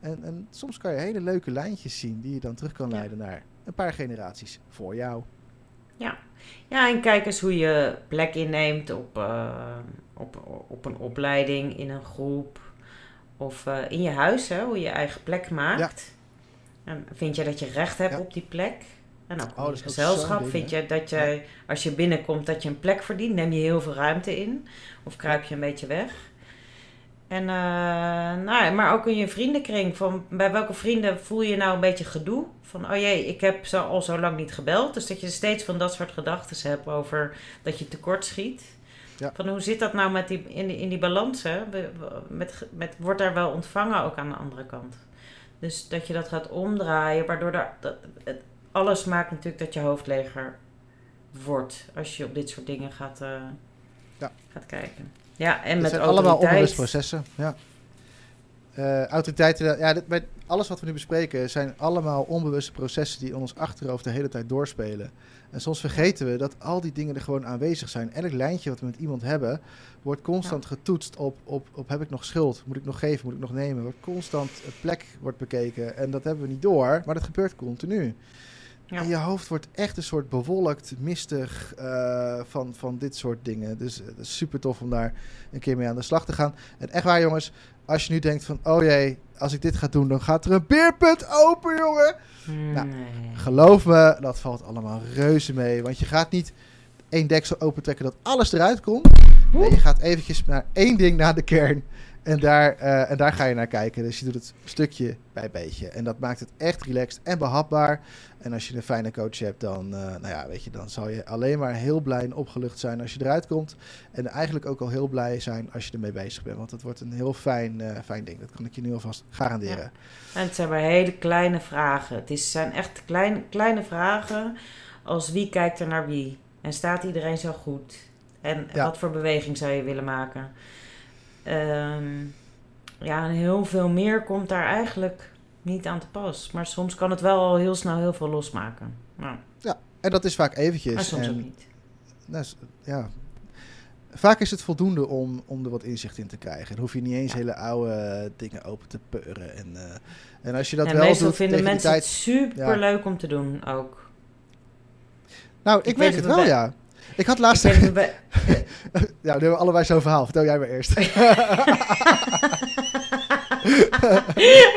Speaker 2: En, en soms kan je hele leuke lijntjes zien die je dan terug kan
Speaker 1: Ja.
Speaker 2: leiden naar een paar generaties voor jou.
Speaker 1: Ja, en kijk eens hoe je plek inneemt op, eh, op, op een opleiding, in een groep of in je huis, hè, hoe je eigen plek maakt. En vind je dat je recht hebt
Speaker 2: Ja.
Speaker 1: op die plek? En ook
Speaker 2: Oh,
Speaker 1: in
Speaker 2: ook
Speaker 1: gezelschap
Speaker 2: zo'n ding,
Speaker 1: vind je dat je, als je binnenkomt, dat je een plek verdient. Neem je heel veel ruimte in of kruip je een beetje weg. En, eh, nou, maar ook in je vriendenkring. Van, bij welke vrienden voel je nou een beetje gedoe? Van, oh jee, ik heb zo, al zo lang niet gebeld. Dus dat je steeds van dat soort gedachten hebt over dat je tekort schiet.
Speaker 2: Ja.
Speaker 1: Van hoe zit dat nou met die, in, die, in die balans? Hè? Met, met, wordt daar wel ontvangen ook aan de andere kant? Dus dat je dat gaat omdraaien, waardoor daar, dat, het, alles maakt natuurlijk dat je hoofd leger wordt. Als je op dit soort dingen gaat, eh,
Speaker 2: Ja.
Speaker 1: gaat kijken. Ja, en met
Speaker 2: zijn allemaal processen. Ja. Eh, autoriteiten, ja, dit, bij alles wat we nu bespreken zijn allemaal onbewuste processen die in ons achterhoofd de hele tijd doorspelen. En soms vergeten we dat al die dingen er gewoon aanwezig zijn. Elk lijntje wat we met iemand hebben, wordt constant getoetst op, op, op heb ik nog schuld? Moet ik nog geven? Moet ik nog nemen? Wordt constant het plek wordt bekeken. En dat hebben we niet door, maar dat gebeurt continu.
Speaker 1: Ja.
Speaker 2: En je hoofd wordt echt een soort bewolkt, mistig eh, van, van dit soort dingen. Dus eh, super tof om daar een keer mee aan de slag te gaan. En echt waar, jongens, als je nu denkt van, oh jee, als ik dit ga doen, dan gaat er een beerput open, jongen. Nou. Geloof me, dat valt allemaal reuze mee. Want je gaat niet één deksel opentrekken dat alles eruit komt. Nee, je gaat eventjes naar één ding naar de kern. En daar, eh, en daar ga je naar kijken. Dus je doet het stukje bij beetje. En dat maakt het echt relaxed en behapbaar. En als je een fijne coach hebt, dan, eh, nou ja, weet je, dan zal je alleen maar heel blij en opgelucht zijn als je eruit komt. En eigenlijk ook al heel blij zijn als je ermee bezig bent. Want het wordt een heel fijn, eh, fijn ding. Dat kan ik je nu alvast garanderen.
Speaker 1: En het zijn maar hele kleine vragen. Het is, zijn echt kleine, kleine vragen als wie kijkt er naar wie? En staat iedereen zo goed? En
Speaker 2: Ja.
Speaker 1: wat voor beweging zou je willen maken? Ehm, ja, en heel veel meer komt daar eigenlijk niet aan te pas. Maar soms kan het wel al heel snel heel veel losmaken. Nou,
Speaker 2: En dat is vaak eventjes.
Speaker 1: maar soms
Speaker 2: en,
Speaker 1: ook niet.
Speaker 2: Nou, ja. Vaak is het voldoende om, om er wat inzicht in te krijgen. Dan hoef je niet eens
Speaker 1: Ja.
Speaker 2: hele oude dingen open te peuren. En, eh, en als je dat
Speaker 1: en
Speaker 2: wel
Speaker 1: meestal
Speaker 2: doet
Speaker 1: vinden mensen
Speaker 2: tijd...
Speaker 1: het super leuk om te doen ook.
Speaker 2: Nou, ik,
Speaker 1: Ik
Speaker 2: merk
Speaker 1: weet
Speaker 2: het
Speaker 1: het
Speaker 2: wel,
Speaker 1: bij-
Speaker 2: ja. Ik had laatst...
Speaker 1: Ik bij- <laughs>
Speaker 2: ja, nu hebben we allebei zo'n verhaal. Vertel jij maar eerst. <laughs>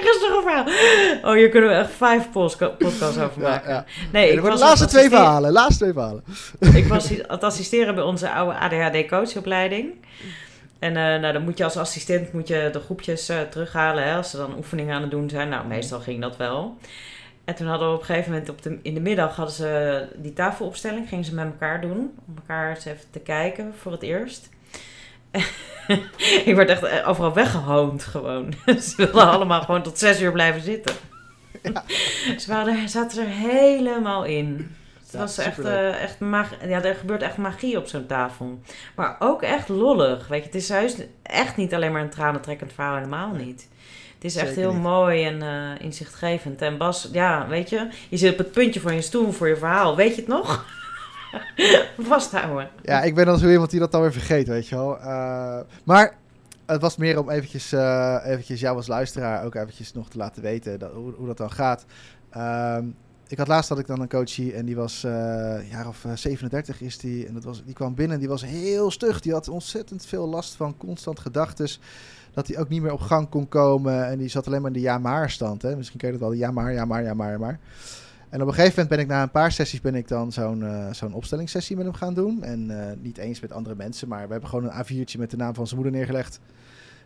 Speaker 1: Rustig een verhaal. Oh, hier kunnen we echt vijf podcasts over maken.
Speaker 2: ja.
Speaker 1: Nee, ik
Speaker 2: worden
Speaker 1: was
Speaker 2: de laatste twee verhalen. Laatste twee verhalen.
Speaker 1: Ik was aan het assisteren bij onze oude ADHD-coachopleiding. En eh, nou, dan moet je als assistent moet je de groepjes eh, terughalen hè, als ze dan oefeningen aan het doen zijn. Nou, meestal ging dat wel. En toen hadden we op een gegeven moment op de, in de middag hadden ze die tafelopstelling. Gingen ze met elkaar doen. Om elkaar eens even te kijken voor het eerst. <laughs> ik werd echt eh, overal weggehoond gewoon. <laughs> ze wilden allemaal gewoon tot zes uur blijven zitten. <laughs> Ze waren, zaten er helemaal in. Het
Speaker 2: Ja,
Speaker 1: was echt, eh, echt magie. Ja, er gebeurt echt magie op zo'n tafel. Maar ook echt lollig. Weet je, het is juist echt niet alleen maar een tranentrekkend verhaal, helemaal niet. Het is echt
Speaker 2: Zeker
Speaker 1: heel
Speaker 2: niet.
Speaker 1: mooi en eh, inzichtgevend. En Bas, ja, weet je, je zit op het puntje van je stoel voor je verhaal. Weet je het nog? <laughs> Vasthouden.
Speaker 2: Ja, ik ben dan zo iemand die dat dan weer vergeet, weet je wel. Eh, maar het was meer om eventjes, eh, eventjes jou als luisteraar ook eventjes nog te laten weten dat, hoe, hoe dat dan gaat. Ehm, ik had laatst had ik dan een coachie en die was uh, jaar of 37 is die. En dat was, die kwam binnen en die was heel stug. Die had ontzettend veel last van constant gedachtes. Dat hij ook niet meer op gang kon komen. En die zat alleen maar in de ja-maar stand. Hè? Misschien ken je dat wel. Ja maar, ja maar, ja maar, ja maar. En op een gegeven moment ben ik na een paar sessies ben ik dan zo'n uh, zo'n opstellingssessie met hem gaan doen. En uh, niet eens met andere mensen, maar we hebben gewoon een A4'tje met de naam van zijn moeder neergelegd.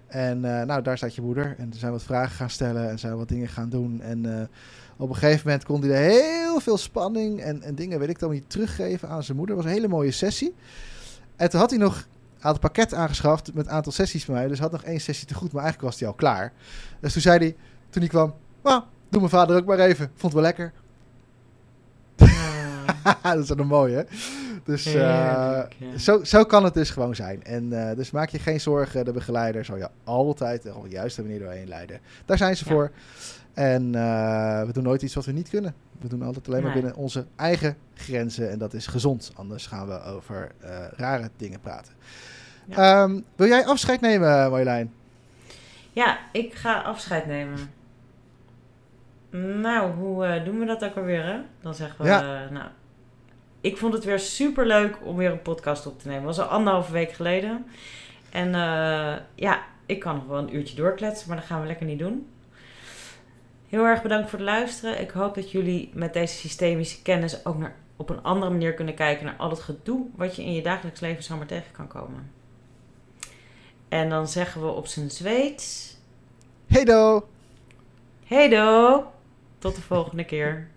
Speaker 2: En uh, nou, daar staat je moeder. En er zijn wat vragen gaan stellen en zijn wat dingen gaan doen. En op een gegeven moment kon hij er heel veel spanning en, en dingen, weet ik dan, niet teruggeven aan zijn moeder. Het was een hele mooie sessie. En toen had hij nog, had een pakket aangeschaft met een aantal sessies van mij. Dus had nog één sessie te goed, maar eigenlijk was hij al klaar. Dus toen zei hij, toen hij kwam, nou, doe mijn vader ook maar even. Vond het wel lekker. <laughs> dat is dan mooi, hè? Dus uh, zo, zo kan het dus gewoon zijn. En uh, dus maak je geen zorgen, de begeleider zal je altijd op de juiste manier doorheen leiden. Daar zijn ze ja. voor. En uh, we doen nooit iets wat we niet kunnen. We doen altijd alleen maar binnen onze eigen grenzen. En dat is gezond. Anders gaan we over rare dingen praten. Ja. Um, wil jij afscheid nemen, Marjolein?
Speaker 1: Ja, ik ga afscheid nemen. Nou, hoe doen we dat ook alweer, hè? Dan zeggen we, ja. nou, ik vond het weer super leuk om weer een podcast op te nemen. Het was al anderhalve week geleden. En ja, ik kan nog wel een uurtje doorkletsen, maar dat gaan we lekker niet doen. Heel erg bedankt voor het luisteren. Ik hoop dat jullie met deze systemische kennis ook naar, op een andere manier kunnen kijken naar al het gedoe wat je in je dagelijks leven zomaar tegen kan komen. En dan zeggen we op zijn Zweeds.
Speaker 2: Hey do!
Speaker 1: Hey do! Tot de volgende keer.